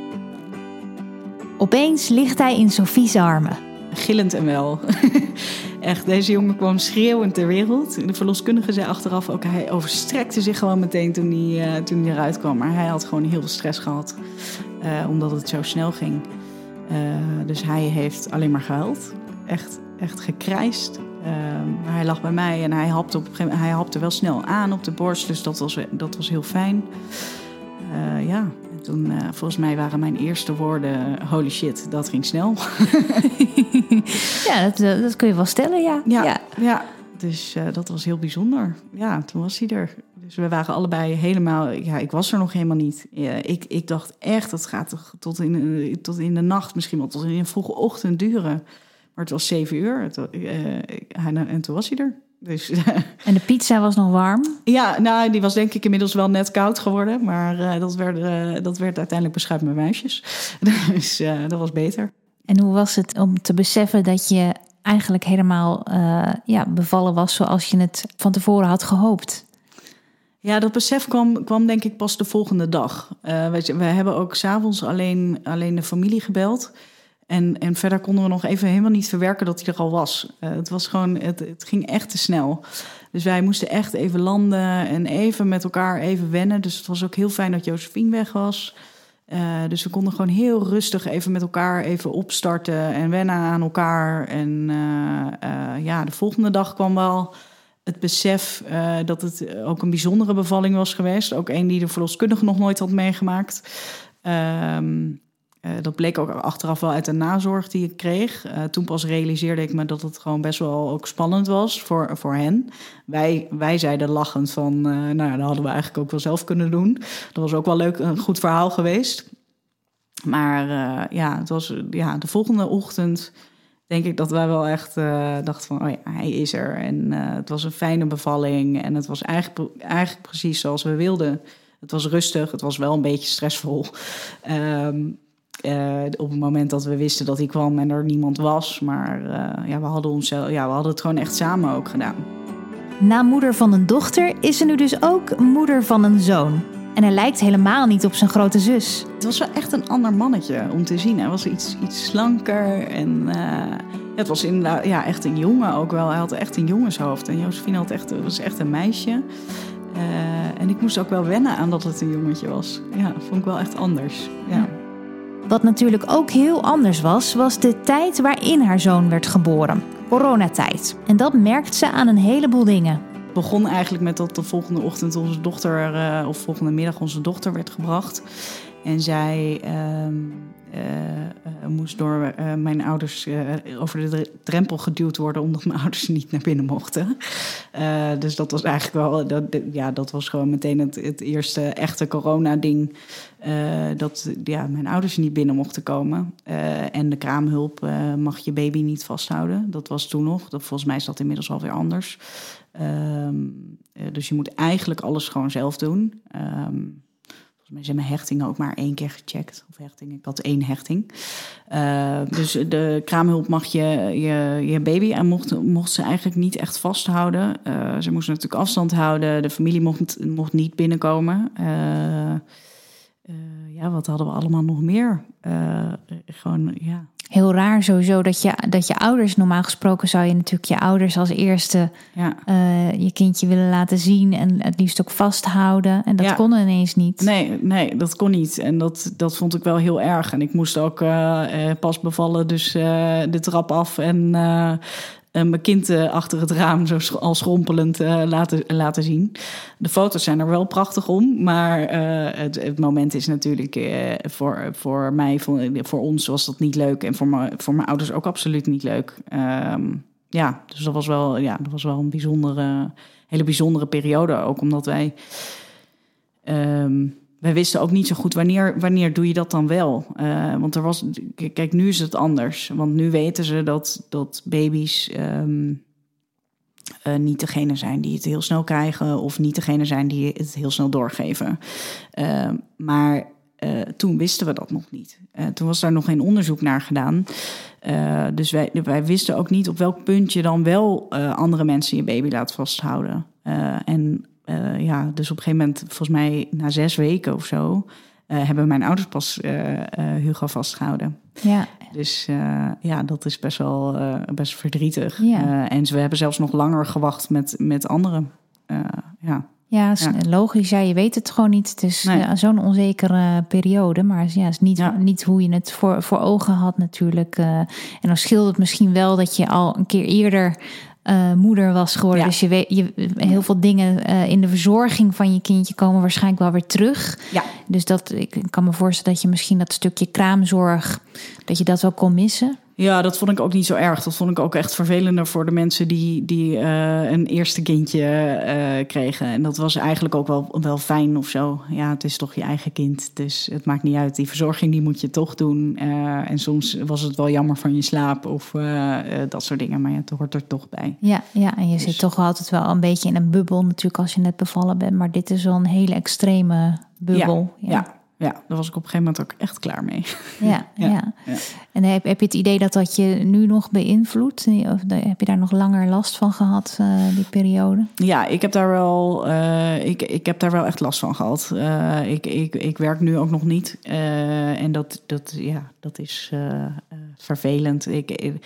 Opeens ligt hij in Sophie's armen. Gillend en wel. Echt, deze jongen kwam schreeuwend ter wereld. De verloskundige zei achteraf ook, hij overstrekte zich gewoon meteen toen hij, uh, toen hij eruit kwam. Maar hij had gewoon heel veel stress gehad, uh, omdat het zo snel ging. Uh, dus hij heeft alleen maar gehuild. Echt, echt gekrijsd. maar hij lag bij mij en hij hapte, op, hij hapte wel snel aan op de borst. Dus dat was, dat was heel fijn. ja, toen, uh, volgens mij waren mijn eerste woorden: holy shit, dat ging snel. ja, dat, eh, dat kun je wel stellen, ja. Ja, ja. ja. dus uh, dat was heel bijzonder. Ja, toen was hij er. Dus we waren allebei helemaal. Ja, ik was er nog helemaal niet. Ja, ik, ik dacht echt, dat gaat tot in, tot in de nacht, misschien wel tot in de vroege ochtend duren. Maar het was zeven uur. Het, en toen was hij er. Dus, en de pizza was nog warm? Ja, nou, die was denk ik inmiddels wel net koud geworden. Maar uh, dat, werd, uh, dat werd uiteindelijk beschuit met meisjes. Dus uh, dat was beter. En hoe was het om te beseffen dat je eigenlijk helemaal ja, bevallen was zoals je het van tevoren had gehoopt? Ja, dat besef kwam, kwam denk ik pas de volgende dag. weet je, we hebben ook s'avonds alleen, alleen de familie gebeld. En, en verder konden we nog even helemaal niet verwerken dat hij er al was. Uh, het was gewoon, het, het, ging echt te snel. Dus wij moesten echt even landen en even met elkaar even wennen. Dus het was ook heel fijn dat Josephine weg was. Uh, dus we konden gewoon heel rustig even met elkaar even opstarten en wennen aan elkaar. En uh, ja, de volgende dag kwam wel het besef dat het ook een bijzondere bevalling was geweest. Ook een die de verloskundige nog nooit had meegemaakt. Ehm, uh, dat bleek ook achteraf wel uit de nazorg die ik kreeg. Uh, toen pas realiseerde ik me dat het gewoon best wel ook spannend was voor, voor hen. Wij, wij zeiden lachend van, uh, nou ja, dat hadden we eigenlijk ook wel zelf kunnen doen. Dat was ook wel leuk, een goed verhaal geweest. Maar ja, het was ja, de volgende ochtend denk ik dat wij wel echt dachten van, oh ja, hij is er. En het was een fijne bevalling en het was eigenlijk, eigenlijk precies zoals we wilden. Het was rustig, het was wel een beetje stressvol. Um, uh, op het moment dat we wisten dat hij kwam en er niemand was. Maar uh, ja, we hadden, ons, ja, we hadden het gewoon echt samen ook gedaan. Na moeder van een dochter is ze nu dus ook moeder van een zoon. En hij lijkt helemaal niet op zijn grote zus. Het was wel echt een ander mannetje om te zien. Hij was iets, iets slanker en uh, het was inderdaad ja, echt een jongen ook wel. Hij had echt een jongenshoofd. En Josephine had echt, was echt een meisje. en ik moest ook wel wennen aan dat het een jongetje was. Ja, vond ik wel echt anders. ja. Wat natuurlijk ook heel anders was, was de tijd waarin haar zoon werd geboren. Coronatijd. En dat merkt ze aan een heleboel dingen. Het begon eigenlijk met dat de volgende ochtend onze dochter, uh, of volgende middag onze dochter werd gebracht. En zij, uh, moest door mijn ouders over de drempel geduwd worden omdat mijn ouders niet naar binnen mochten. dus dat was eigenlijk wel, dat, ja, dat was gewoon meteen het, eerste echte corona-ding. dat ja, mijn ouders niet binnen mochten komen. en de kraamhulp mag je baby niet vasthouden. Dat was toen nog. Dat, volgens mij is dat inmiddels alweer anders. Ehm, dus je moet eigenlijk alles gewoon zelf doen. Um, volgens mij zijn mijn hechtingen ook maar één keer gecheckt. Of hechting, ik had één hechting. Uh, dus de kraamhulp mag je, je, je baby en mocht, mocht ze eigenlijk niet echt vasthouden. Uh, ze moesten natuurlijk afstand houden. De familie mocht, mocht niet binnenkomen. Uh, ja, wat hadden we allemaal nog meer? gewoon, ja, heel raar sowieso dat je, dat je ouders, normaal gesproken zou je natuurlijk je ouders als eerste ja. uh, je kindje willen laten zien en het liefst ook vasthouden. En dat kon ineens niet. Nee, nee, dat kon niet. En dat, dat vond ik wel heel erg. En ik moest ook uh, pas bevallen, dus de trap af en mijn kind uh, achter het raam zo al schrompelend uh, laten, laten zien. De foto's zijn er wel prachtig om, maar het, het, moment is natuurlijk voor, voor mij, voor, ons was dat niet leuk en voor, voor mijn ouders ook absoluut niet leuk. Um, ja, dus dat was wel, ja, dat was wel een bijzondere, hele bijzondere periode ook, omdat wij. Um, wij wisten ook niet zo goed wanneer, wanneer doe je dat dan wel. Uh, want er was, kijk, nu is het anders. Want nu weten ze dat, dat baby's um, uh, niet degene zijn die het heel snel krijgen, of niet degene zijn die het heel snel doorgeven. Uh, maar toen wisten we dat nog niet. toen was daar nog geen onderzoek naar gedaan. dus wij, wij wisten ook niet op welk punt je dan wel andere mensen je baby laat vasthouden. en uh, ja, dus op een gegeven moment, volgens mij na zes weken of zo, uh, hebben mijn ouders pas uh, Hugo vastgehouden. Ja. Dus ja, dat is best wel best verdrietig. Ja. en we hebben zelfs nog langer gewacht met, met anderen. ja. Ja, is logisch. Ja, je weet het gewoon niet. Het is nee. zo'n onzekere periode. Maar ja, is niet, ja. niet hoe je het voor, voor ogen had natuurlijk. en dan scheelt het misschien wel dat je al een keer eerder uh, moeder was geworden. Dus je weet, je, heel veel dingen uh, in de verzorging van je kindje komen waarschijnlijk wel weer terug. Ja. Dus dat, ik kan me voorstellen dat je misschien dat stukje kraamzorg, dat je dat wel kon missen. Ja, dat vond ik ook niet zo erg. Dat vond ik ook echt vervelender voor de mensen die, die uh, een eerste kindje uh, kregen. En dat was eigenlijk ook wel, wel fijn of zo. Ja, het is toch je eigen kind. Dus het maakt niet uit. Die verzorging die moet je toch doen. Uh, en soms was het wel jammer van je slaap of dat soort dingen. Maar ja, het hoort er toch bij. Ja, ja en je dus... zit toch altijd wel een beetje in een bubbel natuurlijk als je net bevallen bent. Maar dit is wel een hele extreme bubbel. ja. ja ja, daar was ik op een gegeven moment ook echt klaar mee. Ja, ja. ja. En heb, heb je het idee dat dat je nu nog beïnvloedt? Of heb je daar nog langer last van gehad, uh, die periode? Ja, ik heb daar wel, uh, ik, ik heb daar wel echt last van gehad. Uh, ik, ik, ik werk nu ook nog niet. en dat, dat, ja, dat is vervelend. Ik, ik,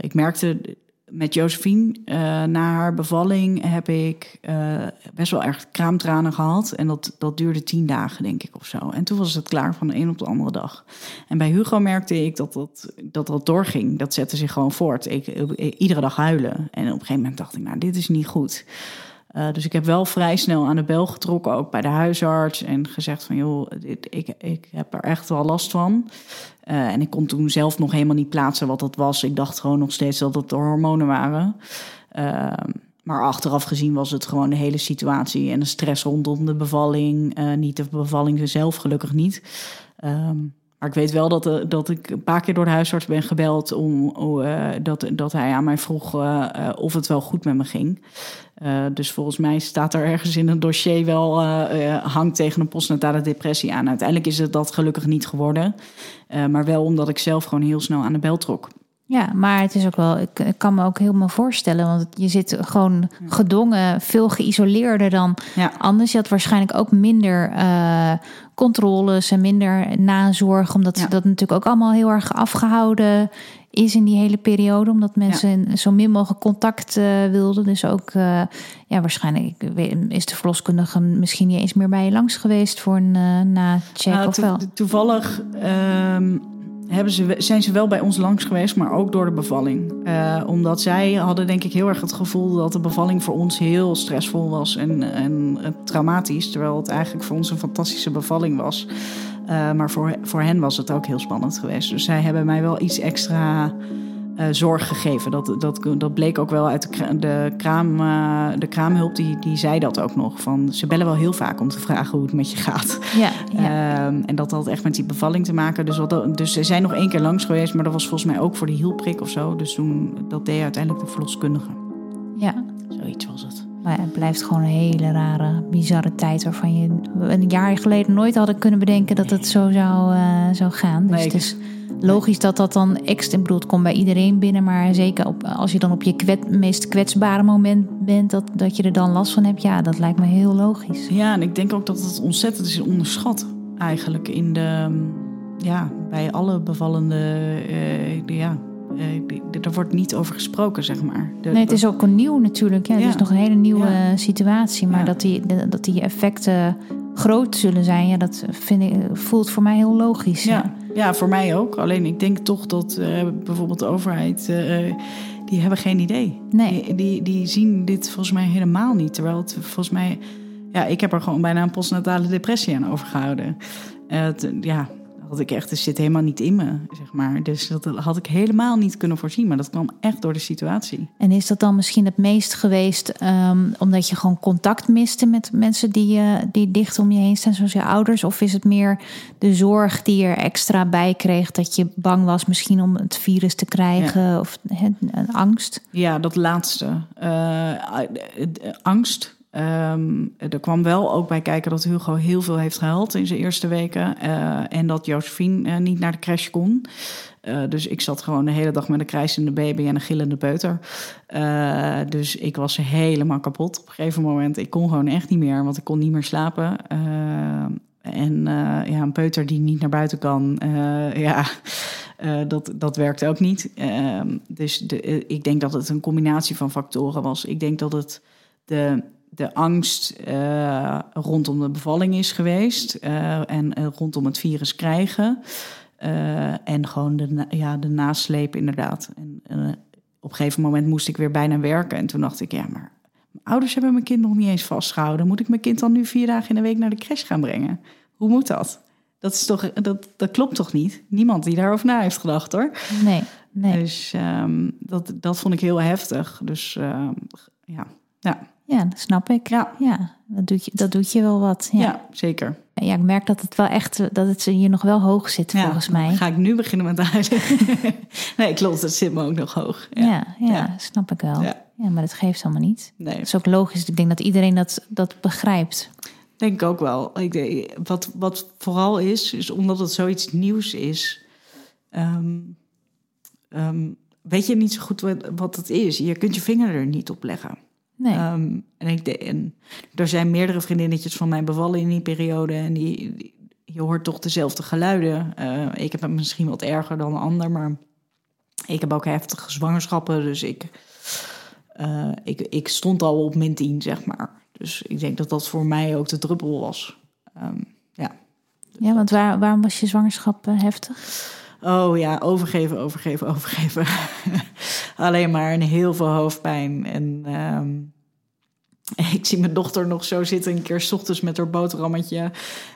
ik merkte met Josephine, uh, na haar bevalling, heb ik uh, best wel erg kraamtranen gehad. En dat, dat duurde tien dagen, denk ik, of zo. En toen was het klaar van de een op de andere dag. En bij Hugo merkte ik dat dat, dat, dat doorging. Dat zette zich gewoon voort. Ik, iedere dag huilen. En op een gegeven moment dacht ik, nou, dit is niet goed. Uh, dus ik heb wel vrij snel aan de bel getrokken, ook bij de huisarts. En gezegd van, joh, ik, ik, heb er echt wel last van. Uh, en ik kon toen zelf nog helemaal niet plaatsen wat dat was. Ik dacht gewoon nog steeds dat het de hormonen waren. Uh, maar achteraf gezien was het gewoon de hele situatie en de stress rondom de bevalling. niet de bevalling zelf, gelukkig niet. Um, maar ik weet wel dat, dat ik een paar keer door de huisarts ben gebeld om dat, dat hij aan mij vroeg of het wel goed met me ging. Dus volgens mij staat er ergens in een dossier wel hangt tegen een postnatale depressie aan. Uiteindelijk is het dat gelukkig niet geworden. maar wel omdat ik zelf gewoon heel snel aan de bel trok. Ja, maar het is ook wel, ik, ik, kan me ook helemaal voorstellen, want je zit gewoon gedongen, veel geïsoleerder dan ja. anders. Je had waarschijnlijk ook minder uh, controles en minder nazorg, omdat ja. dat natuurlijk ook allemaal heel erg afgehouden is in die hele periode, omdat mensen ja. zo min mogelijk contact uh, wilden. Dus ook, uh, ja, waarschijnlijk is de verloskundige misschien niet eens meer bij je langs geweest voor een na-check nou, of wel? Toevallig. Um hebben ze, zijn ze wel bij ons langs geweest, maar ook door de bevalling. Uh, omdat zij hadden denk ik heel erg het gevoel dat de bevalling voor ons heel stressvol was en, en traumatisch. Terwijl het eigenlijk voor ons een fantastische bevalling was. Uh, maar voor, voor hen was het ook heel spannend geweest. Dus zij hebben mij wel iets extra uh, zorg gegeven. Dat, dat, dat bleek ook wel uit de, de, kraam, uh, de kraamhulp, die, die zei dat ook nog. Van, ze bellen wel heel vaak om te vragen hoe het met je gaat. Ja, ja. Uh, en dat had echt met die bevalling te maken. Dus, wat, dus ze zijn nog één keer langs geweest, maar dat was volgens mij ook voor de hielprik of zo. Dus toen, dat deed uiteindelijk de verloskundige. Ja. Zoiets was het. Maar het blijft gewoon een hele rare, bizarre tijd waarvan je een jaar geleden nooit hadden kunnen bedenken dat het zo zou, uh, zou gaan. Dus nee, het is logisch dat dat dan extra, ik bedoel, het komt bij iedereen binnen, maar zeker op, als je dan op je kwet, meest kwetsbare moment bent, dat, dat je er dan last van hebt, ja, dat lijkt me heel logisch. Ja, en ik denk ook dat het ontzettend is onderschat eigenlijk in de, ja, bij alle bevallende, uh, de, ja, uh, er wordt niet over gesproken, zeg maar. De, nee, het is ook nieuw natuurlijk. Ja, Het is nog een hele nieuwe situatie. Maar dat, die, dat die effecten groot zullen zijn, ja, dat vind ik, voelt voor mij heel logisch. Ja, ja. voor mij ook. Alleen ik denk toch dat uh, bijvoorbeeld de overheid, uh, die hebben geen idee. Nee. Die, die, die, zien dit volgens mij helemaal niet. Terwijl het volgens mij, ja, ik heb er gewoon bijna een postnatale depressie aan overgehouden. Uh, ja, had ik echt, het zit helemaal niet in me, zeg maar. Dus dat had ik helemaal niet kunnen voorzien. Maar dat kwam echt door de situatie. En is dat dan misschien het meest geweest um, omdat je gewoon contact miste met mensen die, uh, die dicht om je heen staan, zoals je ouders? Of is het meer de zorg die er extra bij kreeg dat je bang was misschien om het virus te krijgen? Of een angst? Ja, dat laatste. Uh, angst. Um, er kwam wel ook bij kijken dat Hugo heel veel heeft gehuild in zijn eerste weken. Uh, en dat Josephine uh, niet naar de crash kon. Uh, dus ik zat gewoon de hele dag met een krijzende baby en een gillende peuter. dus ik was helemaal kapot op een gegeven moment. Ik kon gewoon echt niet meer, want ik kon niet meer slapen. en ja, een peuter die niet naar buiten kan, ja, dat, dat werkt ook niet. Ehm, dus de, ik denk dat het een combinatie van factoren was. Ik denk dat het de de angst uh, rondom de bevalling is geweest uh, en uh, rondom het virus krijgen. en gewoon de, ja, de nasleep inderdaad. En op een gegeven moment moest ik weer bijna werken. En toen dacht ik, ja, maar mijn ouders hebben mijn kind nog niet eens vastgehouden. Moet ik mijn kind dan nu vier dagen in de week naar de crash gaan brengen? Hoe moet dat? Dat, is toch, dat, dat klopt toch niet? Niemand die daarover na heeft gedacht hoor. Nee, nee. Dus um, dat, dat vond ik heel heftig. Dus uh, ja, ja. Ja, dat snap ik. Ja, ja dat, doet je, dat doet je wel wat. Ja, ja zeker. Ja, ik merk dat het wel echt, dat het hier nog wel hoog zit volgens mij. Ga ik nu beginnen met huilen? nee, klopt, het zit me ook nog hoog. Ja, ja, snap ik wel. Ja. maar dat geeft allemaal niet. Nee. Dat is ook logisch. Ik denk dat iedereen dat, dat begrijpt. Denk ik ook wel. Ik denk, wat, wat vooral is, is omdat het zoiets nieuws is. Um, um, weet je niet zo goed wat, wat het is. Je kunt je vinger er niet op leggen. Nee. Ehm, en, ik de, en er zijn meerdere vriendinnetjes van mij bevallen in die periode. En die, je hoort toch dezelfde geluiden. Uh, ik heb het misschien wat erger dan een ander, maar ik heb ook heftige zwangerschappen. Dus ik, uh, ik, ik stond al op min 10, zeg maar. Dus ik denk dat dat voor mij ook de druppel was. Um, ja. Ja, want waar, waarom was je zwangerschap uh, heftig? Oh ja, overgeven, overgeven, overgeven. Alleen maar een heel veel hoofdpijn. En um, ik zie mijn dochter nog zo zitten, een keer s ochtends met haar boterhammetje.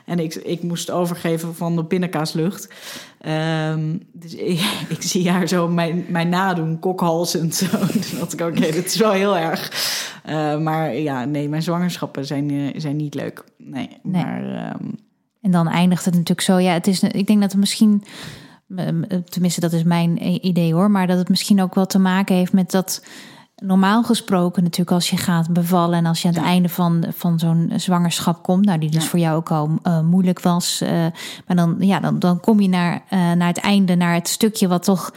En ik, ik moest overgeven van de pindakaaslucht. Um, dus ik, ik, zie haar zo mijn, mijn nadoen, kokhalzend. Zo. Toen dacht ik, oké, okay, dat is wel heel erg. Uh, maar ja, nee, mijn zwangerschappen zijn, uh, zijn niet leuk. Nee, nee. maar... Um... En dan eindigt het natuurlijk zo. Ja, het is, ik denk dat het misschien tenminste dat is mijn idee hoor, maar dat het misschien ook wel te maken heeft met dat normaal gesproken natuurlijk als je gaat bevallen en als je aan het einde van, van zo'n zwangerschap komt, nou die dus voor jou ook al uh, moeilijk was, uh, maar dan, ja, dan, dan kom je naar, uh, naar het einde, naar het stukje wat toch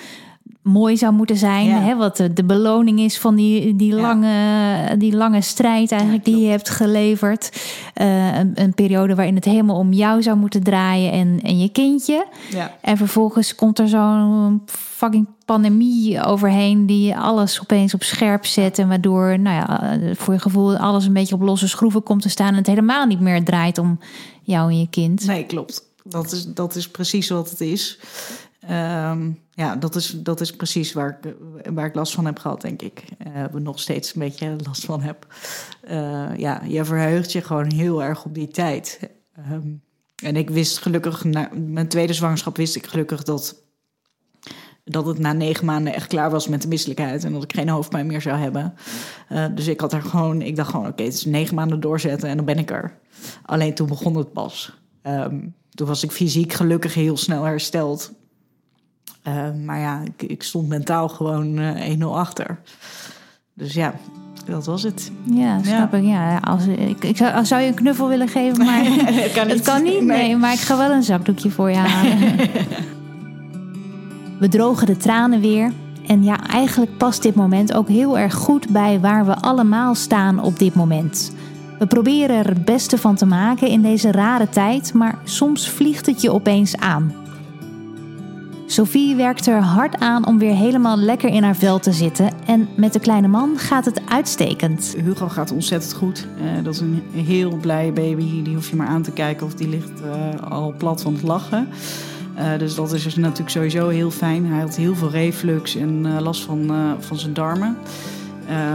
mooi zou moeten zijn. Hè, wat de, de, beloning is van die, die, lange, die lange strijd eigenlijk die je hebt geleverd. Uh, een, een, periode waarin het helemaal om jou zou moeten draaien en, en je kindje. Ja. En vervolgens komt er zo'n fucking pandemie overheen die alles opeens op scherp zet. En waardoor, nou ja, voor je gevoel alles een beetje op losse schroeven komt te staan. En het helemaal niet meer draait om jou en je kind. Nee, klopt. Dat is, dat is precies wat het is. Ehm, ja, dat is, dat is precies waar ik, waar ik last van heb gehad, denk ik. Uh, nog steeds een beetje last van heb. Uh, ja, je verheugt je gewoon heel erg op die tijd. Um, en ik wist gelukkig, na mijn tweede zwangerschap wist ik gelukkig dat, dat het na negen maanden echt klaar was met de misselijkheid. En dat ik geen hoofdpijn meer zou hebben. Uh, dus ik had er gewoon, ik dacht gewoon, oké, het is negen maanden doorzetten en dan ben ik er. Alleen toen begon het pas. Um, toen was ik fysiek gelukkig heel snel hersteld. Uh, maar ja, ik, ik, stond mentaal gewoon uh, 1-0 achter. Dus ja, dat was het. Ja, snap ja. ik. Ja, als, ik, ik zou, zou, je een knuffel willen geven, maar het kan niet. Het kan niet nee. nee. maar ik ga wel een zakdoekje voor je halen. We drogen de tranen weer. En ja, eigenlijk past dit moment ook heel erg goed bij waar we allemaal staan op dit moment. We proberen er het beste van te maken in deze rare tijd, maar soms vliegt het je opeens aan. Sophie werkt er hard aan om weer helemaal lekker in haar vel te zitten. En met de kleine man gaat het uitstekend. Hugo gaat ontzettend goed. Uh, dat is een heel blije baby. Die hoef je maar aan te kijken of die ligt uh, al plat van het lachen. Uh, dus dat is dus natuurlijk sowieso heel fijn. Hij had heel veel reflux en last van, van zijn darmen.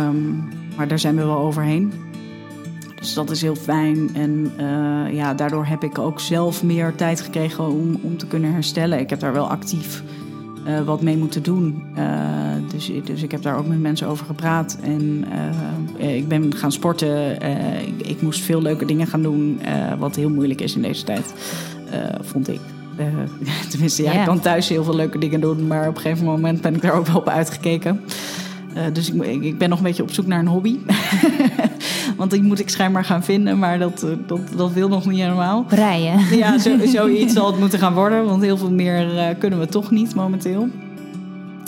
Um, maar daar zijn we wel overheen. Dus dat is heel fijn. En uh, ja, daardoor heb ik ook zelf meer tijd gekregen om, om te kunnen herstellen. Ik heb daar wel actief uh, wat mee moeten doen. Uh, dus, dus ik heb daar ook met mensen over gepraat. En ik ben gaan sporten. Ik, ik, moest veel leuke dingen gaan doen. wat heel moeilijk is in deze tijd, vond ik. tenminste, ja, yeah. ik kan thuis heel veel leuke dingen doen. Maar op een gegeven moment ben ik daar ook wel op uitgekeken. Dus ik, ik, ben nog een beetje op zoek naar een hobby. Want die moet ik schijnbaar gaan vinden, maar dat, eh, dat, dat wil nog niet helemaal. Breien. Ja, zo, zoiets zal het moeten gaan worden. Want heel veel meer uh, kunnen we toch niet momenteel.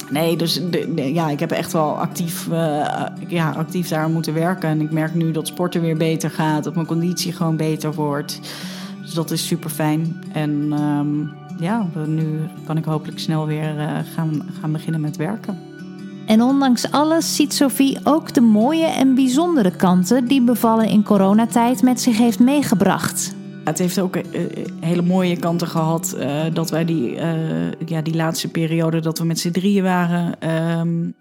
Nee, dus de, de, ja, ik heb echt wel actief, uh, ja, actief daar moeten werken. En ik merk nu dat sporten weer beter gaat. Dat mijn conditie gewoon beter wordt. Dus dat is super fijn. En um, ja, nu kan ik hopelijk snel weer gaan, gaan beginnen met werken. En ondanks alles ziet Sophie ook de mooie en bijzondere kanten die bevallen in coronatijd met zich heeft meegebracht. Het heeft ook uh, hele mooie kanten gehad uh, dat wij die, ja, die laatste periode dat we met z'n drieën waren. Um,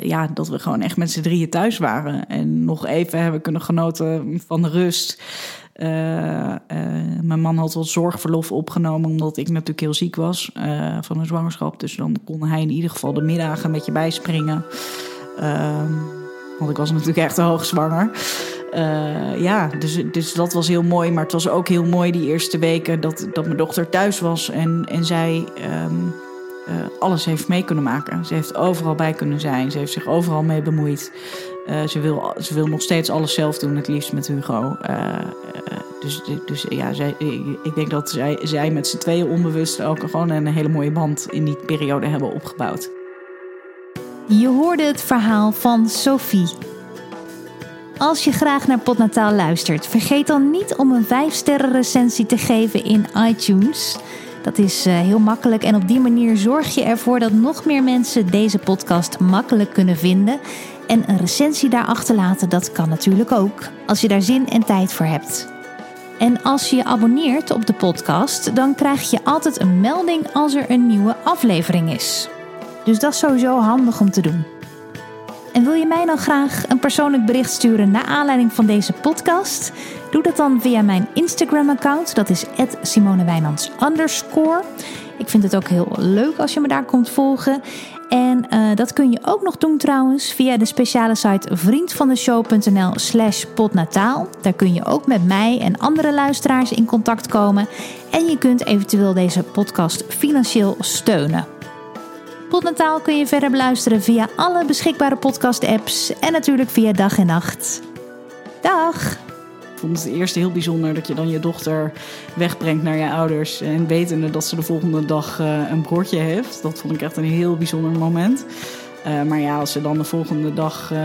ja, dat we gewoon echt met z'n drieën thuis waren. En nog even hebben kunnen genoten van de rust. Uh, uh, mijn man had wat zorgverlof opgenomen omdat ik natuurlijk heel ziek was uh, van een zwangerschap. Dus dan kon hij in ieder geval de middagen met je bijspringen. Ehm, want ik was natuurlijk echt hoogzwanger. ja, dus, dus dat was heel mooi. Maar het was ook heel mooi die eerste weken dat, dat mijn dochter thuis was. En, en zij um, alles heeft mee kunnen maken. Ze heeft overal bij kunnen zijn. Ze heeft zich overal mee bemoeid. Uh, ze, wil, ze wil nog steeds alles zelf doen, het liefst met Hugo. Uh, dus, dus ja, zij, ik denk dat zij, zij met z'n tweeën onbewust ook gewoon een hele mooie band in die periode hebben opgebouwd. Je hoorde het verhaal van Sophie. Als je graag naar Potnataal luistert, vergeet dan niet om een 5-sterren recensie te geven in iTunes. Dat is heel makkelijk en op die manier zorg je ervoor dat nog meer mensen deze podcast makkelijk kunnen vinden en een recensie daar achterlaten, dat kan natuurlijk ook, als je daar zin en tijd voor hebt. En als je je abonneert op de podcast, dan krijg je altijd een melding als er een nieuwe aflevering is. Dus dat is sowieso handig om te doen. En wil je mij nou graag een persoonlijk bericht sturen naar aanleiding van deze podcast? Doe dat dan via mijn Instagram-account. Dat is @simonewijnands Ik vind het ook heel leuk als je me daar komt volgen. En uh, dat kun je ook nog doen trouwens via de speciale site vriendvandeshow.nl slash potnataal. Daar kun je ook met mij en andere luisteraars in contact komen. En je kunt eventueel deze podcast financieel steunen. Potnataal kun je verder beluisteren via alle beschikbare podcast apps en natuurlijk via dag en nacht. Dag! Vond het eerst heel bijzonder dat je dan je dochter wegbrengt naar je ouders. En wetende dat ze de volgende dag uh, een broertje heeft. Dat vond ik echt een heel bijzonder moment. Uh, maar ja, als ze dan de volgende dag uh,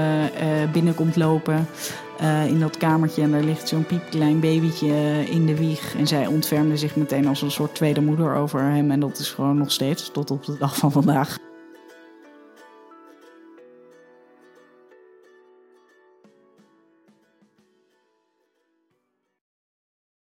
binnenkomt lopen in dat kamertje en daar ligt zo'n piepklein babytje in de wieg. En zij ontfermde zich meteen als een soort tweede moeder over hem. En dat is gewoon nog steeds tot op de dag van vandaag.